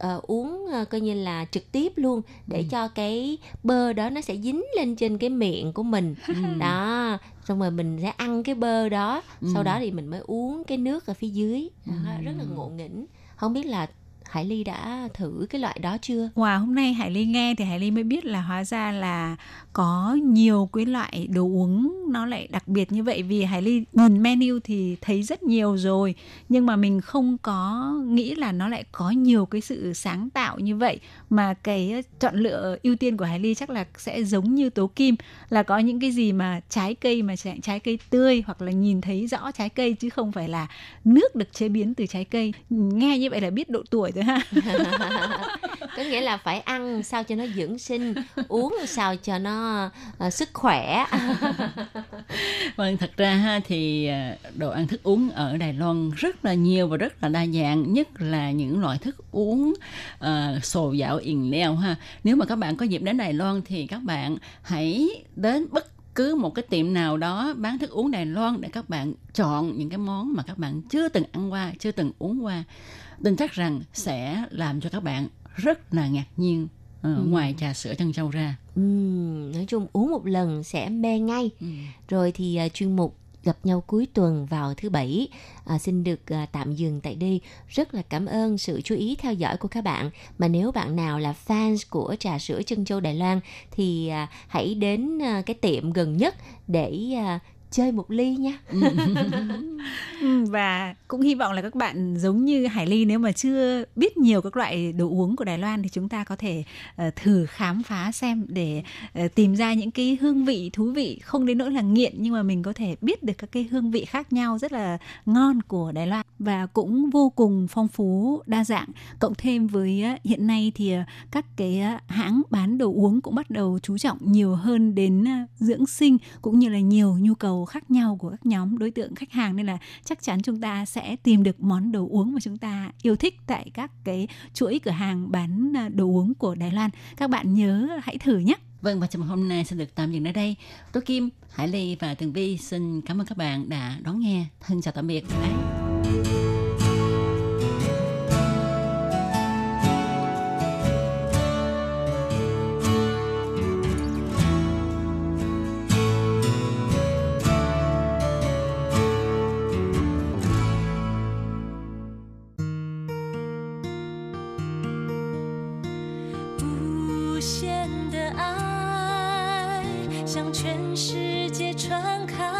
ờ, uống ờ, coi như là trực tiếp luôn để cho cái bơ đó nó sẽ dính lên trên cái miệng của mình. <laughs> Đó xong rồi mình sẽ ăn cái bơ đó sau đó thì mình mới uống cái nước ở phía dưới. Đó, rất là ngộ nghĩnh. Không biết là Hải Ly đã thử cái loại đó chưa? Wow, hôm nay Hải Ly nghe thì Hải Ly mới biết là hóa ra là có nhiều cái loại đồ uống nó lại đặc biệt như vậy vì Hải Ly nhìn menu thì thấy rất nhiều rồi nhưng mà mình không có nghĩ là nó lại có nhiều cái sự sáng tạo như vậy mà cái chọn lựa ưu tiên của Hải Ly chắc là sẽ giống như Tố Kim là có những cái gì mà trái cây mà trái, trái cây tươi hoặc là nhìn thấy rõ trái cây chứ không phải là nước được chế biến từ trái cây. Nghe như vậy là biết độ tuổi rồi ha. <laughs> có nghĩa là phải ăn sao cho nó dưỡng sinh uống sao cho nó ờ, sức khỏe <laughs> Vâng, thật ra ha thì à, đồ ăn thức uống ở Đài Loan rất là nhiều và rất là đa dạng, nhất là những loại thức uống uh, sồ dạo yền leo ha. Nếu mà các bạn có dịp đến Đài Loan thì các bạn hãy đến bất cứ một cái tiệm nào đó bán thức uống Đài Loan để các bạn chọn những cái món mà các bạn chưa từng ăn qua, chưa từng uống qua. Tin chắc rằng sẽ làm cho các bạn rất là ngạc nhiên ờ, ngoài trà sữa chân châu ra. Nói chung uống một lần sẽ mê ngay. Ừ. rồi thì à, chuyên mục gặp nhau cuối tuần vào thứ bảy à, xin được à, tạm dừng tại đây. Rất là cảm ơn sự chú ý theo dõi của các bạn. Mà nếu bạn nào là fans của trà sữa chân châu Đài Loan thì à, hãy đến à, cái tiệm gần nhất để à, chơi một ly nha. <laughs> Ừ, và cũng hy vọng là các bạn giống như Hải Ly nếu mà chưa biết nhiều các loại đồ uống của Đài Loan thì chúng ta có thể uh, thử khám phá xem để uh, tìm ra những cái hương vị thú vị không đến nỗi là nghiện nhưng mà mình có thể biết được các cái hương vị khác nhau rất là ngon của Đài Loan. Và cũng vô cùng phong phú đa dạng. Cộng thêm với uh, hiện nay thì uh, các cái uh, hãng bán đồ uống cũng bắt đầu chú trọng nhiều hơn đến uh, dưỡng sinh cũng như là nhiều nhu cầu khác nhau của các nhóm đối tượng khách hàng nên là chắc chắn chúng ta sẽ tìm được món đồ uống mà chúng ta yêu thích tại các cái chuỗi cửa hàng bán à, đồ uống của Đài Loan. Các bạn nhớ hãy thử nhé. Vâng và trong hôm nay xin được tạm dừng ở đây. Tố Kim, Hải Ly và Tường Vi xin cảm ơn các bạn đã đón nghe. Thân chào tạm biệt. Bye 限的爱向全世界传开，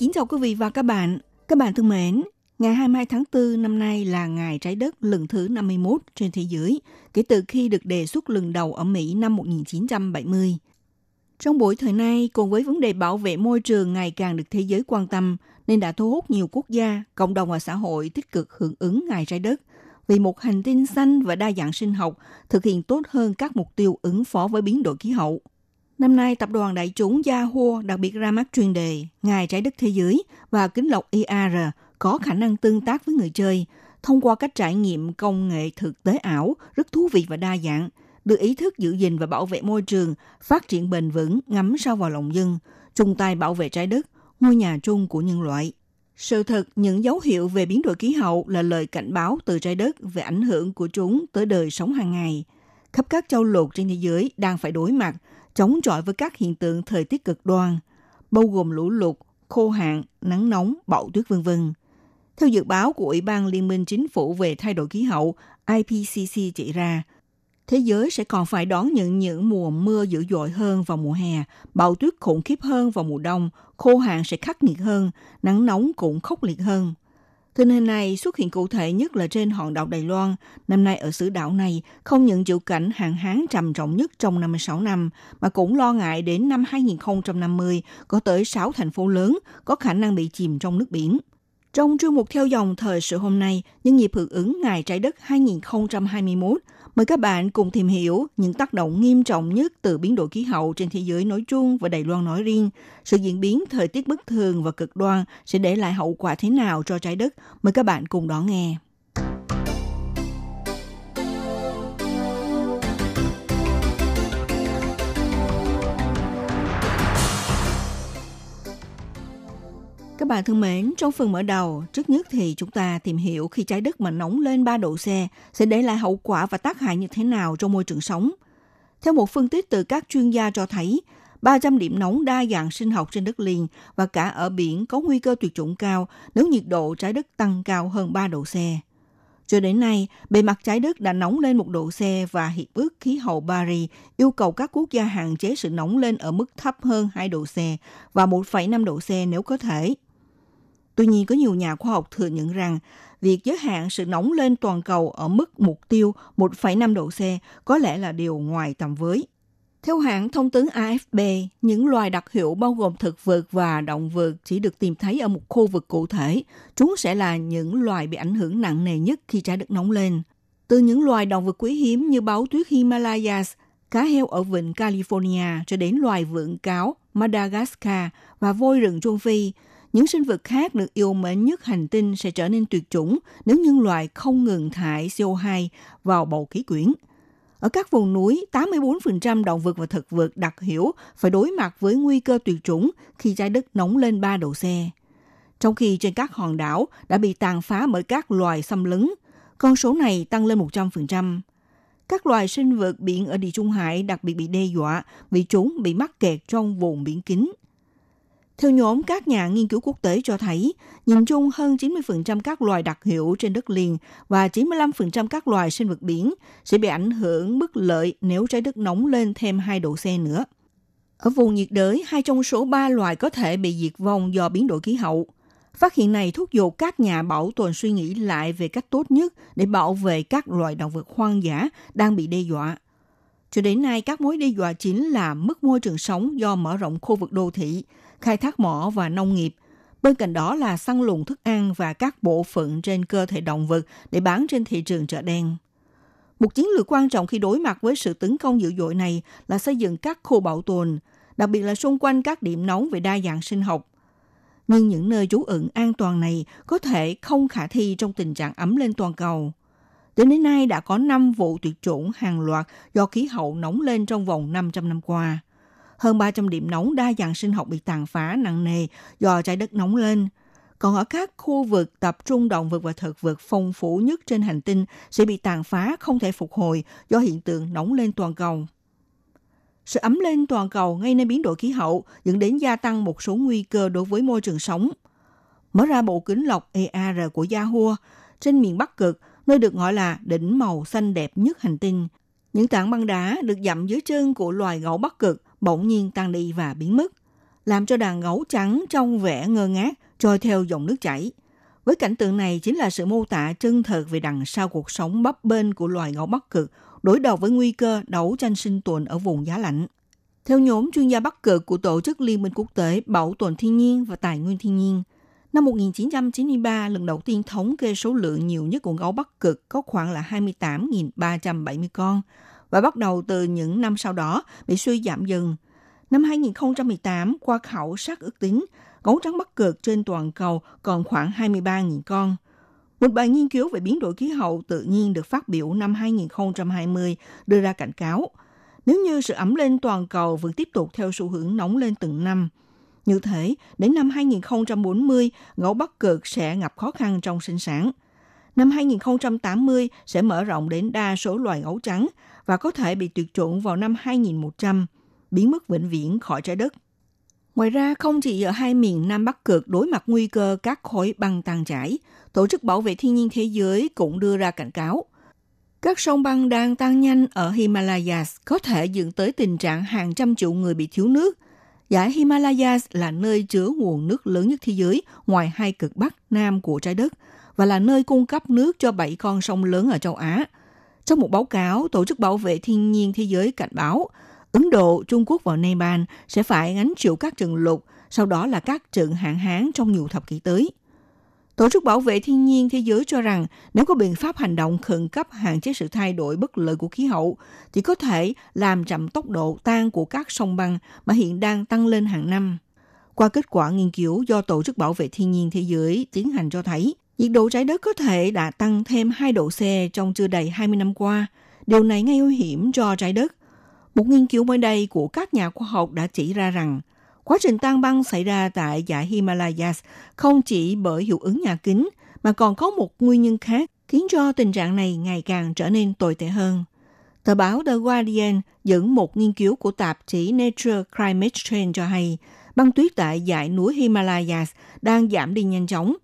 Kính chào quý vị và các bạn. Các bạn thân mến, ngày 22 tháng 4 năm nay là ngày trái đất lần thứ 51 trên thế giới, kể từ khi được đề xuất lần đầu ở Mỹ năm 1970. Trong buổi thời nay, cùng với vấn đề bảo vệ môi trường ngày càng được thế giới quan tâm, nên đã thu hút nhiều quốc gia, cộng đồng và xã hội tích cực hưởng ứng ngày trái đất vì một hành tinh xanh và đa dạng sinh học thực hiện tốt hơn các mục tiêu ứng phó với biến đổi khí hậu. Năm nay, tập đoàn đại chúng Yahoo đặc biệt ra mắt chuyên đề ngài trái đất thế giới và kính lọc IR có khả năng tương tác với người chơi thông qua các trải nghiệm công nghệ thực tế ảo rất thú vị và đa dạng, đưa ý thức giữ gìn và bảo vệ môi trường, phát triển bền vững ngắm sâu vào lòng dân, chung tay bảo vệ trái đất, ngôi nhà chung của nhân loại. Sự thật, những dấu hiệu về biến đổi khí hậu là lời cảnh báo từ trái đất về ảnh hưởng của chúng tới đời sống hàng ngày. Khắp các châu lục trên thế giới đang phải đối mặt chống chọi với các hiện tượng thời tiết cực đoan, bao gồm lũ lụt, khô hạn, nắng nóng, bão tuyết vân vân. Theo dự báo của Ủy ban Liên minh Chính phủ về thay đổi khí hậu IPCC chỉ ra, thế giới sẽ còn phải đón nhận những mùa mưa dữ dội hơn vào mùa hè, bão tuyết khủng khiếp hơn vào mùa đông, khô hạn sẽ khắc nghiệt hơn, nắng nóng cũng khốc liệt hơn. Tình hình này xuất hiện cụ thể nhất là trên hòn đảo Đài Loan. Năm nay ở xứ đảo này không những chịu cảnh hạn hán trầm trọng nhất trong 56 năm, mà cũng lo ngại đến năm 2050 có tới 6 thành phố lớn có khả năng bị chìm trong nước biển. Trong chuyên mục theo dòng thời sự hôm nay, nhân dịp hưởng ứng Ngày Trái Đất 2021, mời các bạn cùng tìm hiểu những tác động nghiêm trọng nhất từ biến đổi khí hậu trên thế giới nói chung và Đài Loan nói riêng. Sự diễn biến thời tiết bất thường và cực đoan sẽ để lại hậu quả thế nào cho trái đất? Mời các bạn cùng đón nghe. Bạn thân mến, trong phần mở đầu, trước nhất thì chúng ta tìm hiểu khi trái đất mà nóng lên 3 độ C sẽ để lại hậu quả và tác hại như thế nào trong môi trường sống. Theo một phân tích từ các chuyên gia cho thấy, 300 điểm nóng đa dạng sinh học trên đất liền và cả ở biển có nguy cơ tuyệt chủng cao nếu nhiệt độ trái đất tăng cao hơn 3 độ C. Cho đến nay, bề mặt trái đất đã nóng lên một độ C và Hiệp ước Khí hậu Paris yêu cầu các quốc gia hạn chế sự nóng lên ở mức thấp hơn 2 độ C và 1,5 độ C nếu có thể. Tuy nhiên, có nhiều nhà khoa học thừa nhận rằng việc giới hạn sự nóng lên toàn cầu ở mức mục tiêu 1,5 độ C có lẽ là điều ngoài tầm với. Theo hãng thông tấn AFP, những loài đặc hữu bao gồm thực vật và động vật chỉ được tìm thấy ở một khu vực cụ thể. Chúng sẽ là những loài bị ảnh hưởng nặng nề nhất khi trái đất nóng lên. Từ những loài động vật quý hiếm như báo tuyết Himalayas, cá heo ở vịnh California cho đến loài vượn cáo Madagascar và voi rừng Trung Phi, những sinh vật khác được yêu mến nhất hành tinh sẽ trở nên tuyệt chủng nếu nhân loại không ngừng thải CO2 vào bầu khí quyển. Ở các vùng núi, 84% động vật và thực vật đặc hữu phải đối mặt với nguy cơ tuyệt chủng khi trái đất nóng lên 3 độ C. Trong khi trên các hòn đảo đã bị tàn phá bởi các loài xâm lấn, con số này tăng lên 100%. Các loài sinh vật biển ở Địa Trung Hải đặc biệt bị đe dọa vì chúng bị mắc kẹt trong vùng biển kín. Theo nhóm các nhà nghiên cứu quốc tế cho thấy, nhìn chung hơn 90% các loài đặc hữu trên đất liền và 95% các loài sinh vật biển sẽ bị ảnh hưởng bất lợi nếu trái đất nóng lên thêm 2 độ C nữa. Ở vùng nhiệt đới, hai trong số 3 loài có thể bị diệt vong do biến đổi khí hậu. Phát hiện này thúc giục các nhà bảo tồn suy nghĩ lại về cách tốt nhất để bảo vệ các loài động vật hoang dã đang bị đe dọa. Cho đến nay, các mối đe dọa chính là mức môi trường sống do mở rộng khu vực đô thị, khai thác mỏ và nông nghiệp, Bên cạnh đó là săn lùng thức ăn và các bộ phận trên cơ thể động vật để bán trên thị trường chợ đen. Một chiến lược quan trọng khi đối mặt với sự tấn công dữ dội này là xây dựng các khu bảo tồn, đặc biệt là xung quanh các điểm nóng về đa dạng sinh học. Nhưng những nơi trú ẩn an toàn này có thể không khả thi trong tình trạng ấm lên toàn cầu. Đến đến nay đã có 5 vụ tuyệt chủng hàng loạt do khí hậu nóng lên trong vòng 500 năm qua. Hơn 300 điểm nóng đa dạng sinh học bị tàn phá nặng nề do trái đất nóng lên. Còn ở các khu vực tập trung động vật và thực vật phong phú nhất trên hành tinh sẽ bị tàn phá không thể phục hồi do hiện tượng nóng lên toàn cầu. Sự ấm lên toàn cầu gây nên biến đổi khí hậu dẫn đến gia tăng một số nguy cơ đối với môi trường sống. Mở ra bộ kính lọc ar của Yahoo, trên miền Bắc Cực, nơi được gọi là đỉnh màu xanh đẹp nhất hành tinh. Những tảng băng đá được dặm dưới chân của loài gấu Bắc Cực bỗng nhiên tan đi và biến mất, làm cho đàn gấu trắng trông vẻ ngơ ngác trôi theo dòng nước chảy. Với cảnh tượng này chính là sự mô tả chân thật về đằng sau cuộc sống bấp bênh của loài gấu Bắc Cực đối đầu với nguy cơ đấu tranh sinh tồn ở vùng giá lạnh. Theo nhóm chuyên gia Bắc Cực của Tổ chức Liên minh Quốc tế Bảo tồn Thiên nhiên và Tài nguyên Thiên nhiên, năm 1993 lần đầu tiên thống kê số lượng nhiều nhất của gấu Bắc Cực có khoảng là 28.370 con, và bắt đầu từ những năm sau đó bị suy giảm dần. Năm 2018, qua khảo sát ước tính, gấu trắng bắt Cực trên toàn cầu còn khoảng 23.000 con – một bài nghiên cứu về biến đổi khí hậu tự nhiên được phát biểu năm 2020 đưa ra cảnh cáo, nếu như sự ấm lên toàn cầu vẫn tiếp tục theo xu hướng nóng lên từng năm, như thế, đến năm 2040, gấu Bắc Cực sẽ gặp khó khăn trong sinh sản. Năm 2080 sẽ mở rộng đến đa số loài gấu trắng và có thể bị tuyệt chủng vào năm 2100, biến mất vĩnh viễn khỏi trái đất. Ngoài ra, không chỉ ở hai miền Nam Bắc Cực đối mặt nguy cơ các khối băng tan chảy, Tổ chức Bảo vệ Thiên nhiên Thế giới cũng đưa ra cảnh cáo. Các sông băng đang tăng nhanh ở Himalayas có thể dẫn tới tình trạng hàng trăm triệu người bị thiếu nước. Giải Himalayas là nơi chứa nguồn nước lớn nhất thế giới ngoài hai cực Bắc, Nam của trái đất và là nơi cung cấp nước cho bảy con sông lớn ở châu Á. Trong một báo cáo, Tổ chức Bảo vệ Thiên nhiên Thế giới cảnh báo Ấn Độ, Trung Quốc và Nepal sẽ phải gánh chịu các trận lụt, sau đó là các trận hạn hán trong nhiều thập kỷ tới. Tổ chức Bảo vệ Thiên nhiên Thế giới cho rằng nếu có biện pháp hành động khẩn cấp hạn chế sự thay đổi bất lợi của khí hậu, thì có thể làm chậm tốc độ tan của các sông băng mà hiện đang tăng lên hàng năm. Qua kết quả nghiên cứu do Tổ chức Bảo vệ Thiên nhiên Thế giới tiến hành cho thấy, nhiệt độ trái đất có thể đã tăng thêm 2 độ C trong chưa đầy 20 năm qua. Điều này gây nguy hiểm cho trái đất. Một nghiên cứu mới đây của các nhà khoa học đã chỉ ra rằng Quá trình tan băng xảy ra tại dãy Himalayas không chỉ bởi hiệu ứng nhà kính, mà còn có một nguyên nhân khác khiến cho tình trạng này ngày càng trở nên tồi tệ hơn. Tờ báo The Guardian dẫn một nghiên cứu của tạp chí Nature Climate Change cho hay, băng tuyết tại dãy núi Himalayas đang giảm đi nhanh chóng.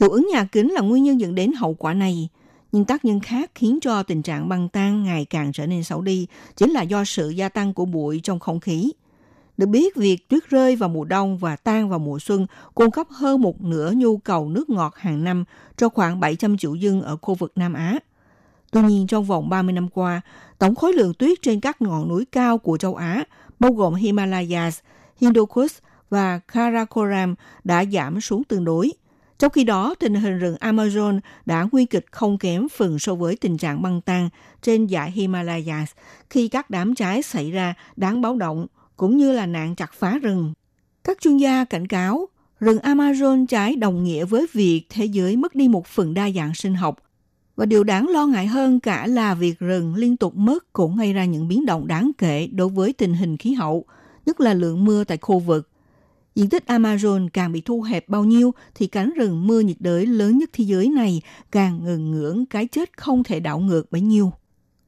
Hiệu ứng nhà kính là nguyên nhân dẫn đến hậu quả này. Nhưng tác nhân khác khiến cho tình trạng băng tan ngày càng trở nên xấu đi chính là do sự gia tăng của bụi trong không khí. Được biết, việc tuyết rơi vào mùa đông và tan vào mùa xuân cung cấp hơn một nửa nhu cầu nước ngọt hàng năm cho khoảng 700 triệu dân ở khu vực Nam Á. Tuy nhiên, trong vòng 30 năm qua, tổng khối lượng tuyết trên các ngọn núi cao của châu Á, bao gồm Himalayas, Hindu Kush và Karakoram đã giảm xuống tương đối. Trong khi đó, tình hình rừng Amazon đã nguy kịch không kém phần so với tình trạng băng tan trên dãy Himalayas khi các đám cháy xảy ra đáng báo động – cũng như là nạn chặt phá rừng. Các chuyên gia cảnh cáo, rừng Amazon cháy đồng nghĩa với việc thế giới mất đi một phần đa dạng sinh học. Và điều đáng lo ngại hơn cả là việc rừng liên tục mất cũng gây ra những biến động đáng kể đối với tình hình khí hậu, nhất là lượng mưa tại khu vực. Diện tích Amazon càng bị thu hẹp bao nhiêu thì cánh rừng mưa nhiệt đới lớn nhất thế giới này càng ngừng ngưỡng cái chết không thể đảo ngược bấy nhiêu.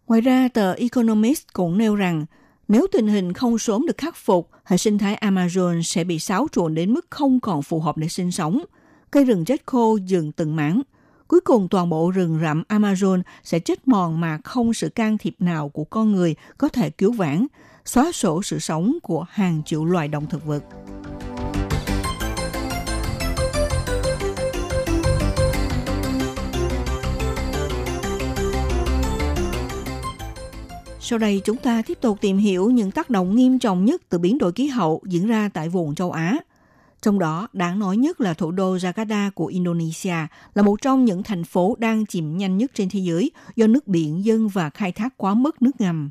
Ngoài ra, tờ Economist cũng nêu rằng nếu tình hình không sớm được khắc phục, hệ sinh thái Amazon sẽ bị xáo trộn đến mức không còn phù hợp để sinh sống. Cây rừng chết khô dừng từng mảng. Cuối cùng toàn bộ rừng rậm Amazon sẽ chết mòn mà không sự can thiệp nào của con người có thể cứu vãn, xóa sổ sự sống của hàng triệu loài động thực vật. Sau đây chúng ta tiếp tục tìm hiểu những tác động nghiêm trọng nhất từ biến đổi khí hậu diễn ra tại vùng châu Á. Trong đó, đáng nói nhất là thủ đô Jakarta của Indonesia là một trong những thành phố đang chìm nhanh nhất trên thế giới do nước biển dân và khai thác quá mức nước ngầm.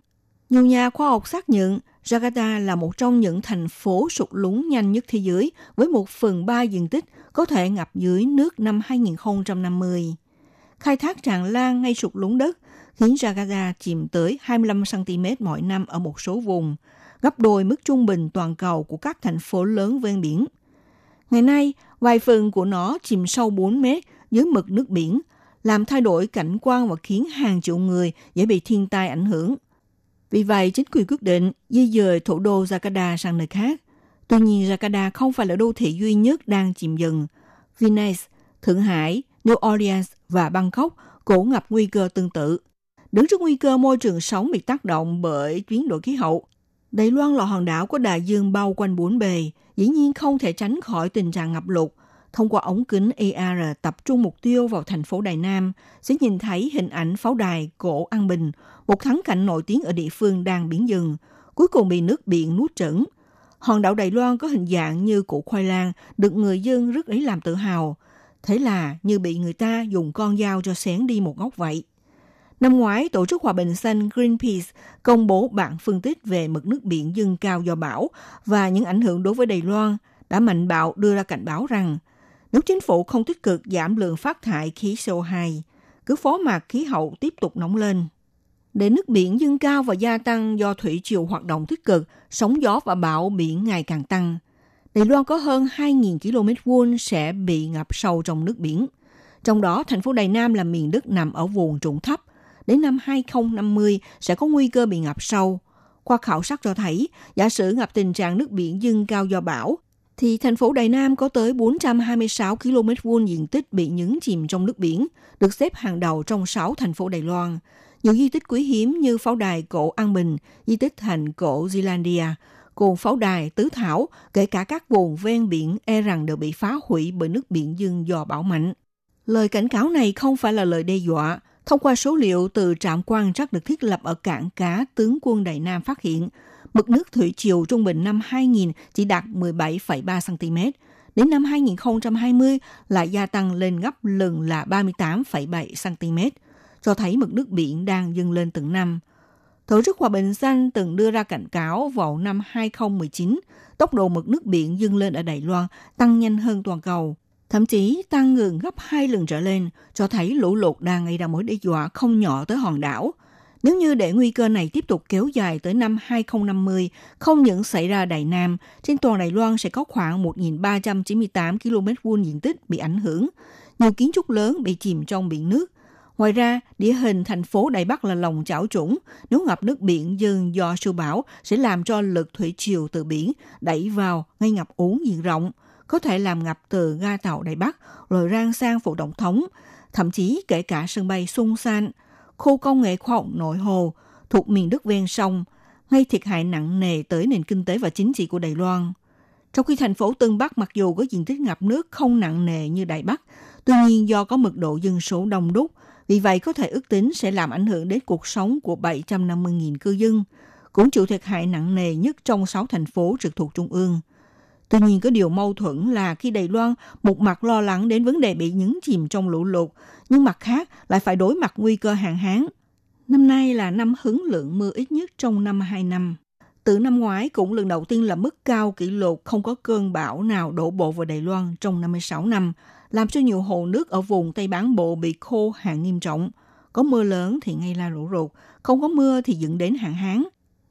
Nhiều nhà khoa học xác nhận Jakarta là một trong những thành phố sụt lún nhanh nhất thế giới với một phần ba diện tích có thể ngập dưới nước năm 2050. Khai thác tràn lan ngay sụt lún đất khiến Gaza chìm tới 25 cm mỗi năm ở một số vùng, gấp đôi mức trung bình toàn cầu của các thành phố lớn ven biển. Ngày nay, vài phần của nó chìm sâu 4 mét dưới mực nước biển, làm thay đổi cảnh quan và khiến hàng triệu người dễ bị thiên tai ảnh hưởng. Vì vậy, chính quyền quyết định di dời thủ đô Jakarta sang nơi khác. Tuy nhiên, Jakarta không phải là đô thị duy nhất đang chìm dần. Venice, Thượng Hải, New Orleans và Bangkok cũng gặp nguy cơ tương tự. Đứng trước nguy cơ môi trường sống bị tác động bởi biến đổi khí hậu, Đài Loan là hòn đảo có đại dương bao quanh bốn bề, dĩ nhiên không thể tránh khỏi tình trạng ngập lụt. Thông qua ống kính AR tập trung mục tiêu vào thành phố Đài Nam, sẽ nhìn thấy hình ảnh pháo đài cổ An Bình, một thắng cảnh nổi tiếng ở địa phương đang biến dừng, cuối cùng bị nước biển nuốt chửng. Hòn đảo Đài Loan có hình dạng như củ khoai lang, được người dân rất lấy làm tự hào. Thế là như bị người ta dùng con dao cho xén đi một góc vậy. Năm ngoái, Tổ chức Hòa bình Xanh Greenpeace công bố bản phân tích về mực nước biển dâng cao do bão và những ảnh hưởng đối với Đài Loan, đã mạnh bạo đưa ra cảnh báo rằng nếu chính phủ không tích cực giảm lượng phát thải khí CO2, cứ phó mặc khí hậu tiếp tục nóng lên. Để nước biển dâng cao và gia tăng do thủy triều hoạt động tích cực, sóng gió và bão biển ngày càng tăng. Đài Loan có hơn 2.000 km vuông sẽ bị ngập sâu trong nước biển. Trong đó, thành phố Đài Nam là miền đất nằm ở vùng trũng thấp, đến năm 2050 sẽ có nguy cơ bị ngập sâu. Qua khảo sát cho thấy, giả sử ngập tình trạng nước biển dâng cao do bão, thì thành phố Đài Nam có tới 426 km vuông diện tích bị nhấn chìm trong nước biển, được xếp hàng đầu trong 6 thành phố Đài Loan. Những di tích quý hiếm như pháo đài cổ An Bình, di tích thành cổ Zealandia, cùng pháo đài Tứ Thảo, kể cả các vùng ven biển e rằng đều bị phá hủy bởi nước biển dâng do bão mạnh. Lời cảnh cáo này không phải là lời đe dọa, Thông qua số liệu từ trạm quan trắc được thiết lập ở cảng cá tướng quân Đại Nam phát hiện, mực nước thủy triều trung bình năm 2000 chỉ đạt 17,3 cm. Đến năm 2020 lại gia tăng lên gấp lần là 38,7 cm, cho thấy mực nước biển đang dâng lên từng năm. Tổ chức Hòa bình Xanh từng đưa ra cảnh cáo vào năm 2019, tốc độ mực nước biển dâng lên ở Đài Loan tăng nhanh hơn toàn cầu thậm chí tăng ngừng gấp hai lần trở lên, cho thấy lũ lụt đang gây ra mối đe dọa không nhỏ tới hòn đảo. Nếu như để nguy cơ này tiếp tục kéo dài tới năm 2050, không những xảy ra Đài Nam, trên toàn Đài Loan sẽ có khoảng 1.398 km vuông diện tích bị ảnh hưởng. Nhiều kiến trúc lớn bị chìm trong biển nước. Ngoài ra, địa hình thành phố Đài Bắc là lòng chảo trũng. Nếu ngập nước biển dâng do siêu bão sẽ làm cho lực thủy triều từ biển đẩy vào ngay ngập úng diện rộng – có thể làm ngập từ ga tàu Đài Bắc rồi rang sang phủ tổng thống, thậm chí kể cả sân bay Sung San, khu công nghệ khoa học nội hồ thuộc miền đất ven sông, gây thiệt hại nặng nề tới nền kinh tế và chính trị của Đài Loan. Trong khi thành phố Tân Bắc mặc dù có diện tích ngập nước không nặng nề như Đài Bắc, tuy nhiên do có mật độ dân số đông đúc, vì vậy có thể ước tính sẽ làm ảnh hưởng đến cuộc sống của 750.000 cư dân, cũng chịu thiệt hại nặng nề nhất trong 6 thành phố trực thuộc Trung ương – Tuy nhiên có điều mâu thuẫn là khi Đài Loan một mặt lo lắng đến vấn đề bị nhấn chìm trong lũ lụt, nhưng mặt khác lại phải đối mặt nguy cơ hạn hán. Năm nay là năm hứng lượng mưa ít nhất trong năm 2 năm. Từ năm ngoái cũng lần đầu tiên là mức cao kỷ lục không có cơn bão nào đổ bộ vào Đài Loan trong 56 năm, làm cho nhiều hồ nước ở vùng Tây Bán Bộ bị khô hạn nghiêm trọng. Có mưa lớn thì ngay là lũ lụt, không có mưa thì dẫn đến hạn hán.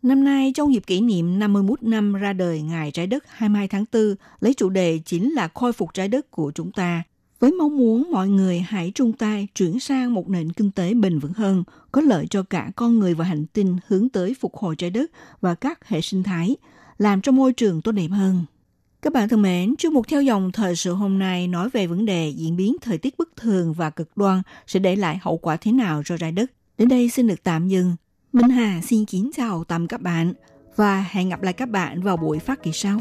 Năm nay, trong dịp kỷ niệm 51 năm ra đời Ngày Trái Đất 22 tháng 4, lấy chủ đề chính là khôi phục trái đất của chúng ta. Với mong muốn mọi người hãy chung tay chuyển sang một nền kinh tế bền vững hơn, có lợi cho cả con người và hành tinh hướng tới phục hồi trái đất và các hệ sinh thái, làm cho môi trường tốt đẹp hơn. Các bạn thân mến, chương mục theo dòng thời sự hôm nay nói về vấn đề diễn biến thời tiết bất thường và cực đoan sẽ để lại hậu quả thế nào cho trái đất. Đến đây xin được tạm dừng. Minh Hà xin kính chào tạm các bạn và hẹn gặp lại các bạn vào buổi phát kỳ sau.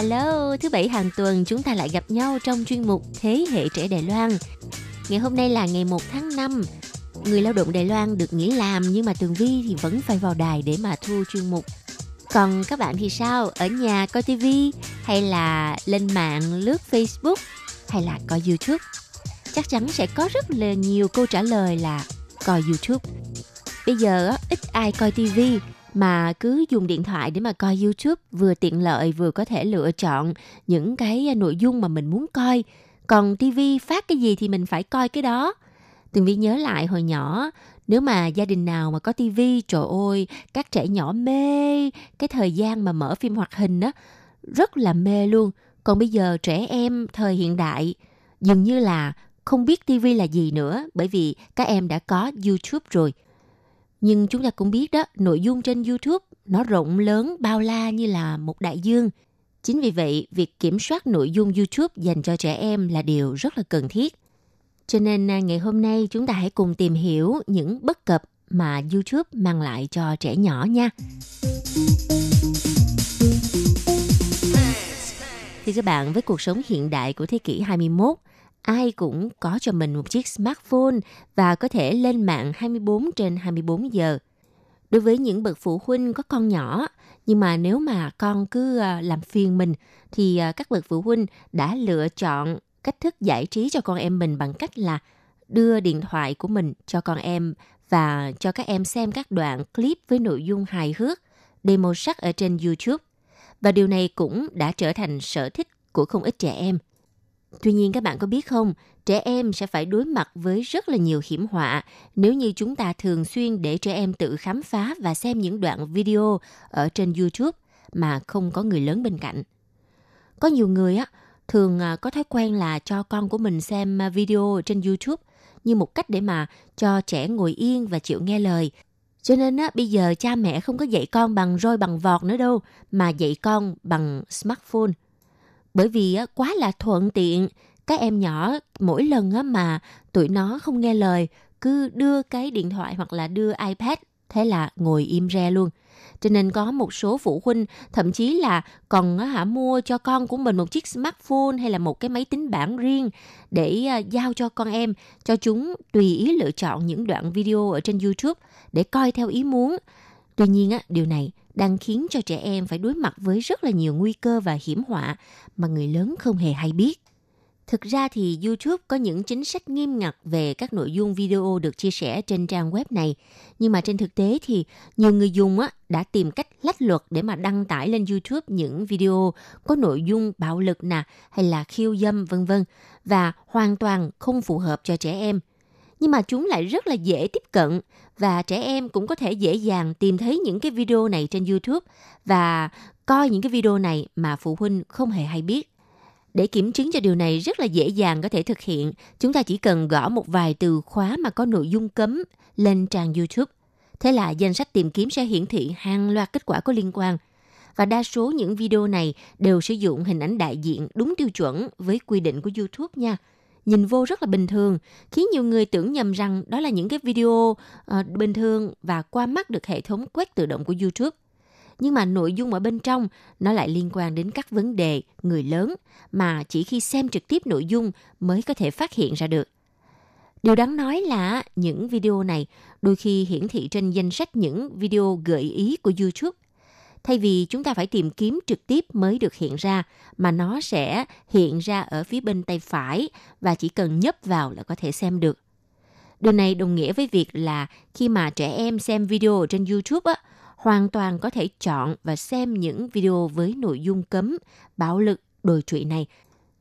Hello, thứ bảy hàng tuần chúng ta lại gặp nhau trong chuyên mục Thế hệ trẻ Đài Loan. Ngày hôm nay là ngày 1 tháng 5. Người lao động Đài Loan được nghỉ làm nhưng mà Tường Vi thì vẫn phải vào đài để mà thu chuyên mục. Còn các bạn thì sao? Ở nhà coi TV hay là lên mạng lướt Facebook hay là coi YouTube? Chắc chắn sẽ có rất là nhiều câu trả lời là coi YouTube. Bây giờ ít ai coi TV mà cứ dùng điện thoại để mà coi YouTube vừa tiện lợi vừa có thể lựa chọn những cái nội dung mà mình muốn coi. Còn TV phát cái gì thì mình phải coi cái đó. Tường Vi nhớ lại hồi nhỏ, nếu mà gia đình nào mà có TV, trời ơi, các trẻ nhỏ mê cái thời gian mà mở phim hoạt hình á, rất là mê luôn. Còn bây giờ trẻ em thời hiện đại dường như là không biết TV là gì nữa bởi vì các em đã có YouTube rồi. Nhưng chúng ta cũng biết đó, nội dung trên YouTube nó rộng lớn bao la như là một đại dương. Chính vì vậy, việc kiểm soát nội dung YouTube dành cho trẻ em là điều rất là cần thiết. Cho nên à, ngày hôm nay chúng ta hãy cùng tìm hiểu những bất cập mà YouTube mang lại cho trẻ nhỏ nha. Thì các bạn với cuộc sống hiện đại của thế kỷ 21, ai cũng có cho mình một chiếc smartphone và có thể lên mạng 24 trên 24 giờ. Đối với những bậc phụ huynh có con nhỏ, nhưng mà nếu mà con cứ à, làm phiền mình thì à, các bậc phụ huynh đã lựa chọn cách thức giải trí cho con em mình bằng cách là đưa điện thoại của mình cho con em và cho các em xem các đoạn clip với nội dung hài hước, demo sắc ở trên YouTube. Và điều này cũng đã trở thành sở thích của không ít trẻ em. Tuy nhiên các bạn có biết không, trẻ em sẽ phải đối mặt với rất là nhiều hiểm họa nếu như chúng ta thường xuyên để trẻ em tự khám phá và xem những đoạn video ở trên YouTube mà không có người lớn bên cạnh. Có nhiều người á thường à, có thói quen là cho con của mình xem à, video trên YouTube như một cách để mà cho trẻ ngồi yên và chịu nghe lời. Cho nên á, bây giờ cha mẹ không có dạy con bằng roi bằng vọt nữa đâu, mà dạy con bằng smartphone. Bởi vì quá là thuận tiện, các em nhỏ mỗi lần mà tụi nó không nghe lời, cứ đưa cái điện thoại hoặc là đưa iPad, thế là ngồi im re luôn. Cho nên có một số phụ huynh thậm chí là còn hả mua cho con của mình một chiếc smartphone hay là một cái máy tính bảng riêng để à, giao cho con em, cho chúng tùy ý lựa chọn những đoạn video ở trên YouTube để coi theo ý muốn. Tuy nhiên á, điều này đang khiến cho trẻ em phải đối mặt với rất là nhiều nguy cơ và hiểm họa mà người lớn không hề hay biết. Thực ra thì YouTube có những chính sách nghiêm ngặt về các nội dung video được chia sẻ trên trang web này. Nhưng mà trên thực tế thì nhiều người dùng á, đã tìm cách lách luật để mà đăng tải lên YouTube những video có nội dung bạo lực nè hay là khiêu dâm vân vân và hoàn toàn không phù hợp cho trẻ em. Nhưng mà chúng lại rất là dễ tiếp cận và trẻ em cũng có thể dễ dàng tìm thấy những cái video này trên YouTube và coi những cái video này mà phụ huynh không hề hay biết. Để kiểm chứng cho điều này rất là dễ dàng có thể thực hiện, chúng ta chỉ cần gõ một vài từ khóa mà có nội dung cấm lên trang YouTube. Thế là danh sách tìm kiếm sẽ hiển thị hàng loạt kết quả có liên quan. Và đa số những video này đều sử dụng hình ảnh đại diện đúng tiêu chuẩn với quy định của YouTube nha. Nhìn vô rất là bình thường, khiến nhiều người tưởng nhầm rằng đó là những cái video uh, bình thường và qua mắt được hệ thống quét tự động của YouTube nhưng mà nội dung ở bên trong nó lại liên quan đến các vấn đề người lớn mà chỉ khi xem trực tiếp nội dung mới có thể phát hiện ra được. Điều đáng nói là những video này đôi khi hiển thị trên danh sách những video gợi ý của YouTube. Thay vì chúng ta phải tìm kiếm trực tiếp mới được hiện ra, mà nó sẽ hiện ra ở phía bên tay phải và chỉ cần nhấp vào là có thể xem được. Điều này đồng nghĩa với việc là khi mà trẻ em xem video trên YouTube á, hoàn toàn có thể chọn và xem những video với nội dung cấm, bạo lực, đồi trụy này.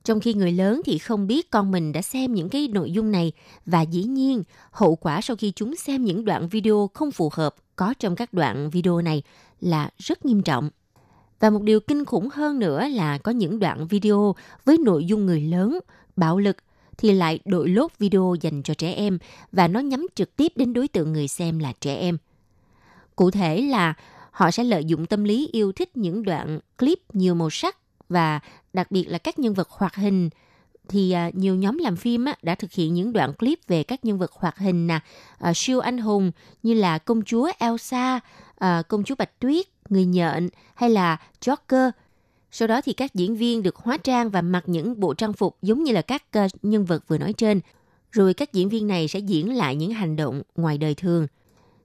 Trong khi người lớn thì không biết con mình đã xem những cái nội dung này và dĩ nhiên hậu quả sau khi chúng xem những đoạn video không phù hợp có trong các đoạn video này là rất nghiêm trọng. Và một điều kinh khủng hơn nữa là có những đoạn video với nội dung người lớn, bạo lực thì lại đội lốt video dành cho trẻ em và nó nhắm trực tiếp đến đối tượng người xem là trẻ em. Cụ thể là họ sẽ lợi dụng tâm lý yêu thích những đoạn clip nhiều màu sắc và đặc biệt là các nhân vật hoạt hình thì à, nhiều nhóm làm phim đã thực hiện những đoạn clip về các nhân vật hoạt hình nè, à, siêu anh hùng như là công chúa Elsa, à, công chúa Bạch Tuyết, người nhện hay là Joker. Sau đó thì các diễn viên được hóa trang và mặc những bộ trang phục giống như là các uh, nhân vật vừa nói trên. Rồi các diễn viên này sẽ diễn lại những hành động ngoài đời thường –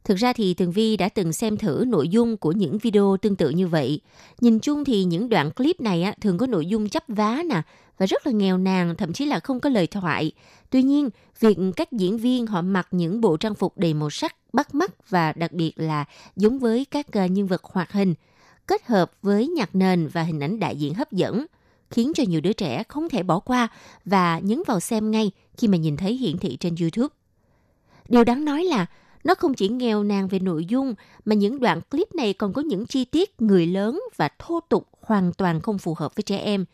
Thực ra thì Tường Vi đã từng xem thử nội dung của những video tương tự như vậy. Nhìn chung thì những đoạn clip này á, thường có nội dung chấp vá nè và rất là nghèo nàn, thậm chí là không có lời thoại. Tuy nhiên, việc các diễn viên họ mặc những bộ trang phục đầy màu sắc bắt mắt và đặc biệt là giống với các ờ, nhân vật hoạt hình, kết hợp với nhạc nền và hình ảnh đại diện hấp dẫn, khiến cho nhiều đứa trẻ không thể bỏ qua và nhấn vào xem ngay khi mà nhìn thấy hiển thị trên YouTube. Điều đáng nói là nó không chỉ nghèo nàn về nội dung mà những đoạn clip này còn có những chi tiết người lớn và thô tục hoàn toàn không phù hợp với trẻ em.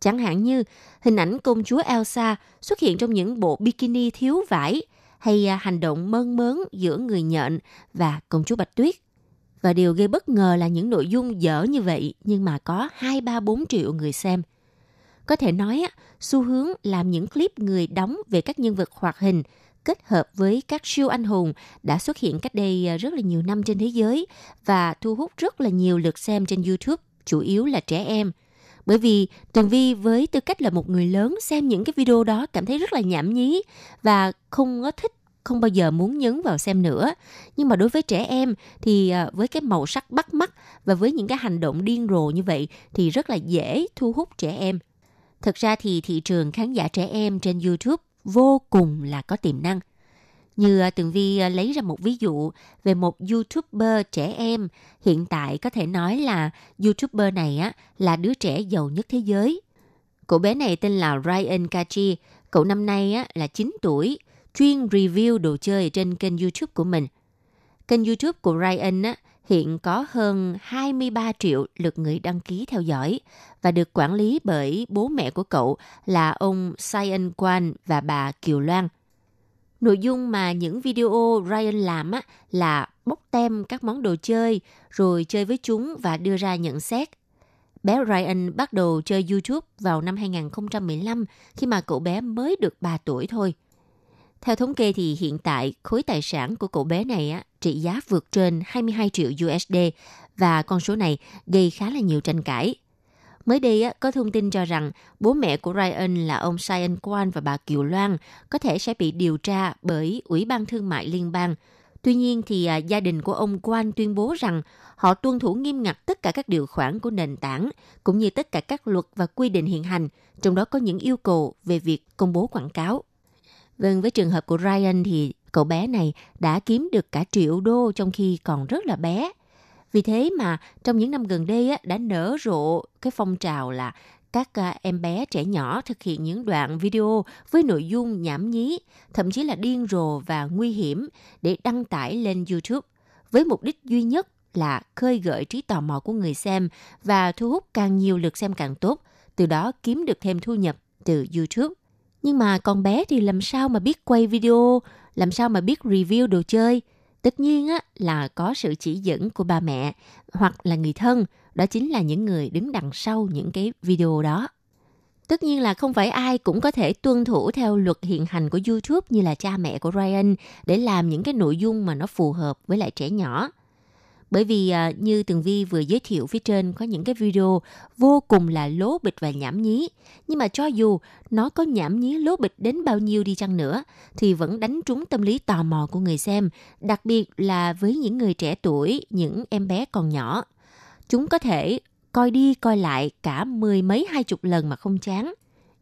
Chẳng hạn như hình ảnh công chúa Elsa xuất hiện trong những bộ bikini thiếu vải hay à, hành động mơn mớn giữa người nhện và công chúa Bạch Tuyết. Và điều gây bất ngờ là những nội dung dở như vậy nhưng mà có 2, 3, 4 triệu người xem. Có thể nói, xu hướng làm những clip người đóng về các nhân vật hoạt hình kết hợp với các siêu anh hùng đã xuất hiện cách đây à, rất là nhiều năm trên thế giới và thu hút rất là nhiều lượt xem trên YouTube, chủ yếu là trẻ em. Bởi vì Tường Vi với tư cách là một người lớn xem những cái video đó cảm thấy rất là nhảm nhí và không có thích, không bao giờ muốn nhấn vào xem nữa. Nhưng mà đối với trẻ em thì à, với cái màu sắc bắt mắt và với những cái hành động điên rồ như vậy thì rất là dễ thu hút trẻ em. Thực ra thì thị trường khán giả trẻ em trên YouTube vô cùng là có tiềm năng. Như à, Tường Vi à, lấy ra một ví dụ về một YouTuber trẻ em, hiện tại có thể nói là YouTuber này á là đứa trẻ giàu nhất thế giới. Cậu bé này tên là Ryan Kachi, cậu năm nay á là 9 tuổi, chuyên review đồ chơi trên kênh YouTube của mình. Kênh YouTube của Ryan á hiện có hơn 23 triệu lượt người đăng ký theo dõi và được quản lý bởi bố mẹ của cậu là ông Cyan Quan và bà Kiều Loan. Nội dung mà những video Ryan làm á, là bốc tem các món đồ chơi, rồi chơi với chúng và đưa ra nhận xét. Bé Ryan bắt đầu chơi YouTube vào năm 2015 khi mà cậu bé mới được 3 tuổi thôi. Theo thống kê thì hiện tại khối tài sản của cậu bé này á, trị giá vượt trên 22 triệu USD và con số này gây khá là nhiều tranh cãi. Mới đây có thông tin cho rằng bố mẹ của Ryan là ông Cyan Kwan và bà Kiều Loan có thể sẽ bị điều tra bởi Ủy ban Thương mại Liên bang. Tuy nhiên thì à, gia đình của ông Kwan tuyên bố rằng họ tuân thủ nghiêm ngặt tất cả các điều khoản của nền tảng cũng như tất cả các luật và quy định hiện hành, trong đó có những yêu cầu về việc công bố quảng cáo. Vâng, với trường hợp của Ryan thì cậu bé này đã kiếm được cả triệu đô trong khi còn rất là bé. Vì thế mà trong những năm gần đây á, đã nở rộ cái phong trào là các à, em bé trẻ nhỏ thực hiện những đoạn video với nội dung nhảm nhí, thậm chí là điên rồ và nguy hiểm để đăng tải lên YouTube với mục đích duy nhất là khơi gợi trí tò mò của người xem và thu hút càng nhiều lượt xem càng tốt, từ đó kiếm được thêm thu nhập từ YouTube. Nhưng mà con bé thì làm sao mà biết quay video, làm sao mà biết review đồ chơi? Tất nhiên á, là có sự chỉ dẫn của ba mẹ hoặc là người thân, đó chính là những người đứng đằng sau những cái video đó. Tất nhiên là không phải ai cũng có thể tuân thủ theo luật hiện hành của YouTube như là cha mẹ của Ryan để làm những cái nội dung mà nó phù hợp với lại trẻ nhỏ. Bởi vì à, như Tường Vi vừa giới thiệu phía trên có những cái video vô cùng là lố bịch và nhảm nhí. Nhưng mà cho dù nó có nhảm nhí lố bịch đến bao nhiêu đi chăng nữa thì vẫn đánh trúng tâm lý tò mò của người xem, đặc biệt là với những người trẻ tuổi, những em bé còn nhỏ. Chúng có thể coi đi coi lại cả mười mấy hai chục lần mà không chán.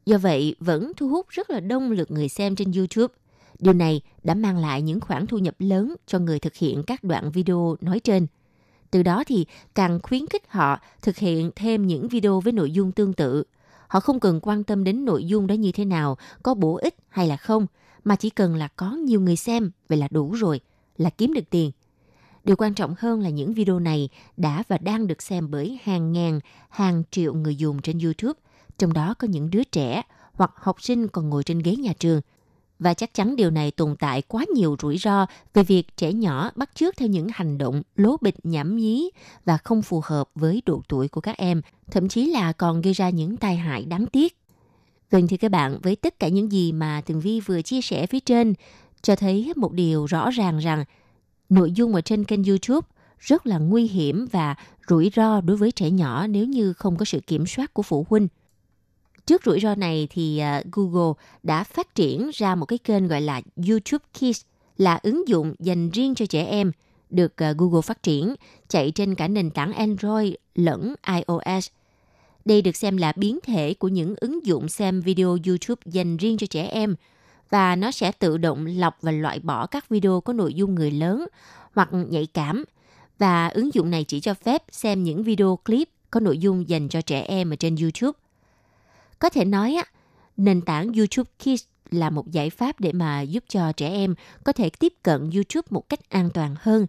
Do vậy vẫn thu hút rất là đông lượt người xem trên YouTube. Điều này đã mang lại những khoản thu nhập lớn cho người thực hiện các đoạn video nói trên. Từ đó thì càng khuyến khích họ thực hiện thêm những video với nội dung tương tự. Họ không cần quan tâm đến nội dung đó như thế nào, có bổ ích hay là không, mà chỉ cần là có nhiều người xem, vậy là đủ rồi, là kiếm được tiền. Điều quan trọng hơn là những video này đã và đang được xem bởi hàng ngàn, hàng triệu người dùng trên YouTube, trong đó có những đứa trẻ hoặc học sinh còn ngồi trên ghế nhà trường. Và chắc chắn điều này tồn tại quá nhiều rủi ro về việc trẻ nhỏ bắt chước theo những hành động lố bịch nhảm nhí và không phù hợp với độ tuổi của các em, thậm chí là còn gây ra những tai hại đáng tiếc. Vâng thưa các bạn, với tất cả những gì mà Tường Vi vừa chia sẻ phía trên, cho thấy một điều rõ ràng rằng nội dung ở trên kênh YouTube rất là nguy hiểm và rủi ro đối với trẻ nhỏ nếu như không có sự kiểm soát của phụ huynh. Trước rủi ro này thì à, Google đã phát triển ra một cái kênh gọi là YouTube Kids, là ứng dụng dành riêng cho trẻ em, được à, Google phát triển, chạy trên cả nền tảng Android lẫn iOS. Đây được xem là biến thể của những ứng dụng xem video YouTube dành riêng cho trẻ em, và nó sẽ tự động lọc và loại bỏ các video có nội dung người lớn hoặc nhạy cảm và ứng dụng này chỉ cho phép xem những video clip có nội dung dành cho trẻ em ở trên YouTube. Có thể nói á, nền tảng YouTube Kids là một giải pháp để mà giúp cho trẻ em có thể tiếp cận YouTube một cách an toàn hơn.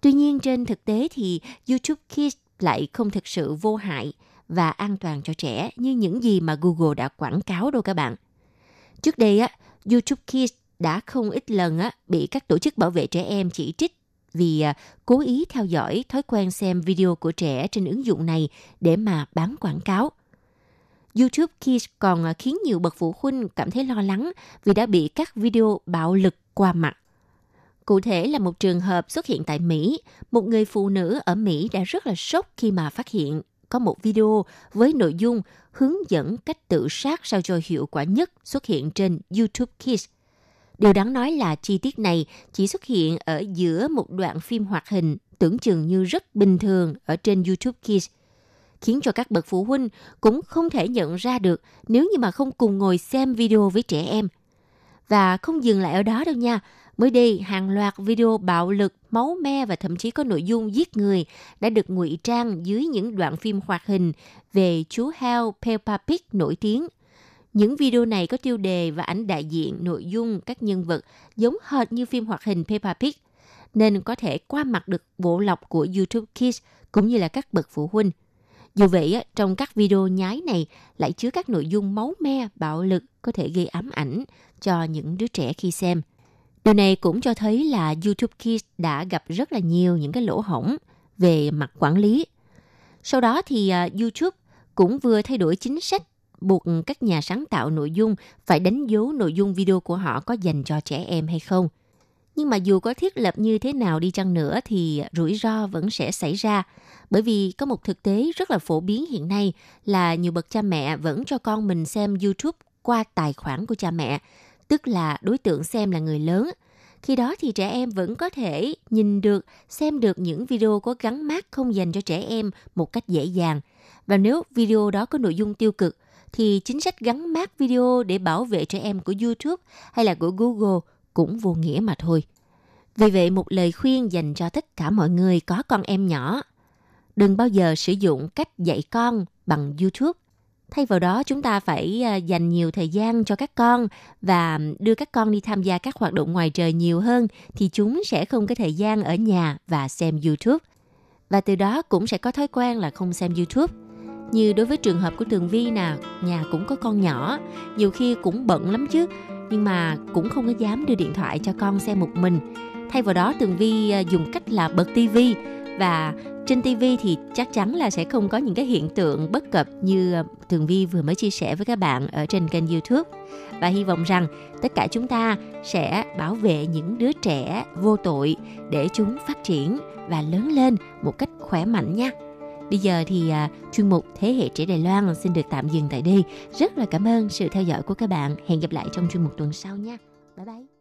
Tuy nhiên trên thực tế thì YouTube Kids lại không thực sự vô hại và an toàn cho trẻ như những gì mà Google đã quảng cáo đâu các bạn. Trước đây á, YouTube Kids đã không ít lần á, bị các tổ chức bảo vệ trẻ em chỉ trích vì à, cố ý theo dõi thói quen xem video của trẻ trên ứng dụng này để mà bán quảng cáo. YouTube Kids còn à, khiến nhiều bậc phụ huynh cảm thấy lo lắng vì đã bị các video bạo lực qua mặt. Cụ thể là một trường hợp xuất hiện tại Mỹ, một người phụ nữ ở Mỹ đã rất là sốc khi mà phát hiện có một video với nội dung hướng dẫn cách tự sát sao cho hiệu quả nhất xuất hiện trên YouTube Kids. Điều đáng nói là chi tiết này chỉ xuất hiện ở giữa một đoạn phim hoạt hình tưởng chừng như rất bình thường ở trên YouTube Kids, khiến cho các bậc phụ huynh cũng không thể nhận ra được nếu như mà không cùng ngồi xem video với trẻ em. Và không dừng lại ở đó đâu nha, Mới đây, hàng loạt video bạo lực, máu me và thậm chí có nội dung giết người đã được ngụy trang dưới những đoạn phim hoạt hình về chú heo Peppa Pig nổi tiếng. Những video này có tiêu đề và ảnh đại diện nội dung các nhân vật giống hệt như phim hoạt hình Peppa Pig, nên có thể qua mặt được bộ lọc của YouTube Kids cũng như là các bậc phụ huynh. Dù vậy, trong các video nhái này lại chứa các nội dung máu me, bạo lực có thể gây ám ảnh cho những đứa trẻ khi xem – Điều này cũng cho thấy là YouTube Kids đã gặp rất là nhiều những cái lỗ hổng về mặt quản lý. Sau đó thì à, YouTube cũng vừa thay đổi chính sách buộc các nhà sáng tạo nội dung phải đánh dấu nội dung video của họ có dành cho trẻ em hay không. Nhưng mà dù có thiết lập như thế nào đi chăng nữa thì rủi ro vẫn sẽ xảy ra bởi vì có một thực tế rất là phổ biến hiện nay là nhiều bậc cha mẹ vẫn cho con mình xem YouTube qua tài khoản của cha mẹ tức là đối tượng xem là người lớn. Khi đó thì trẻ em vẫn có thể nhìn được, xem được những video có gắn mát không dành cho trẻ em một cách dễ dàng. Và nếu video đó có nội dung tiêu cực, thì chính sách gắn mát video để bảo vệ trẻ em của YouTube hay là của Google cũng vô nghĩa mà thôi. Vì vậy một lời khuyên dành cho tất cả mọi người có con em nhỏ. Đừng bao giờ sử dụng cách dạy con bằng YouTube thay vào đó chúng ta phải à, dành nhiều thời gian cho các con và đưa các con đi tham gia các hoạt động ngoài trời nhiều hơn thì chúng sẽ không có thời gian ở nhà và xem YouTube. Và từ đó cũng sẽ có thói quen là không xem YouTube. Như đối với trường hợp của Tường Vi nè, nhà cũng có con nhỏ, nhiều khi cũng bận lắm chứ, nhưng mà cũng không có dám đưa điện thoại cho con xem một mình. Thay vào đó, Tường Vi ờ, dùng cách là bật tivi và trên TV thì chắc chắn là sẽ không có những cái hiện tượng bất cập như ờ, Tường Vi vừa mới chia sẻ với các bạn ở trên kênh YouTube. Và hy vọng rằng tất cả chúng ta sẽ bảo vệ những đứa trẻ vô tội để chúng phát triển và lớn lên một cách khỏe mạnh nha. Bây giờ thì à, chuyên mục Thế hệ trẻ Đài Loan xin được tạm dừng tại đây. Rất là cảm ơn sự theo dõi của các bạn. Hẹn gặp lại trong chuyên mục tuần sau nha. Bye bye.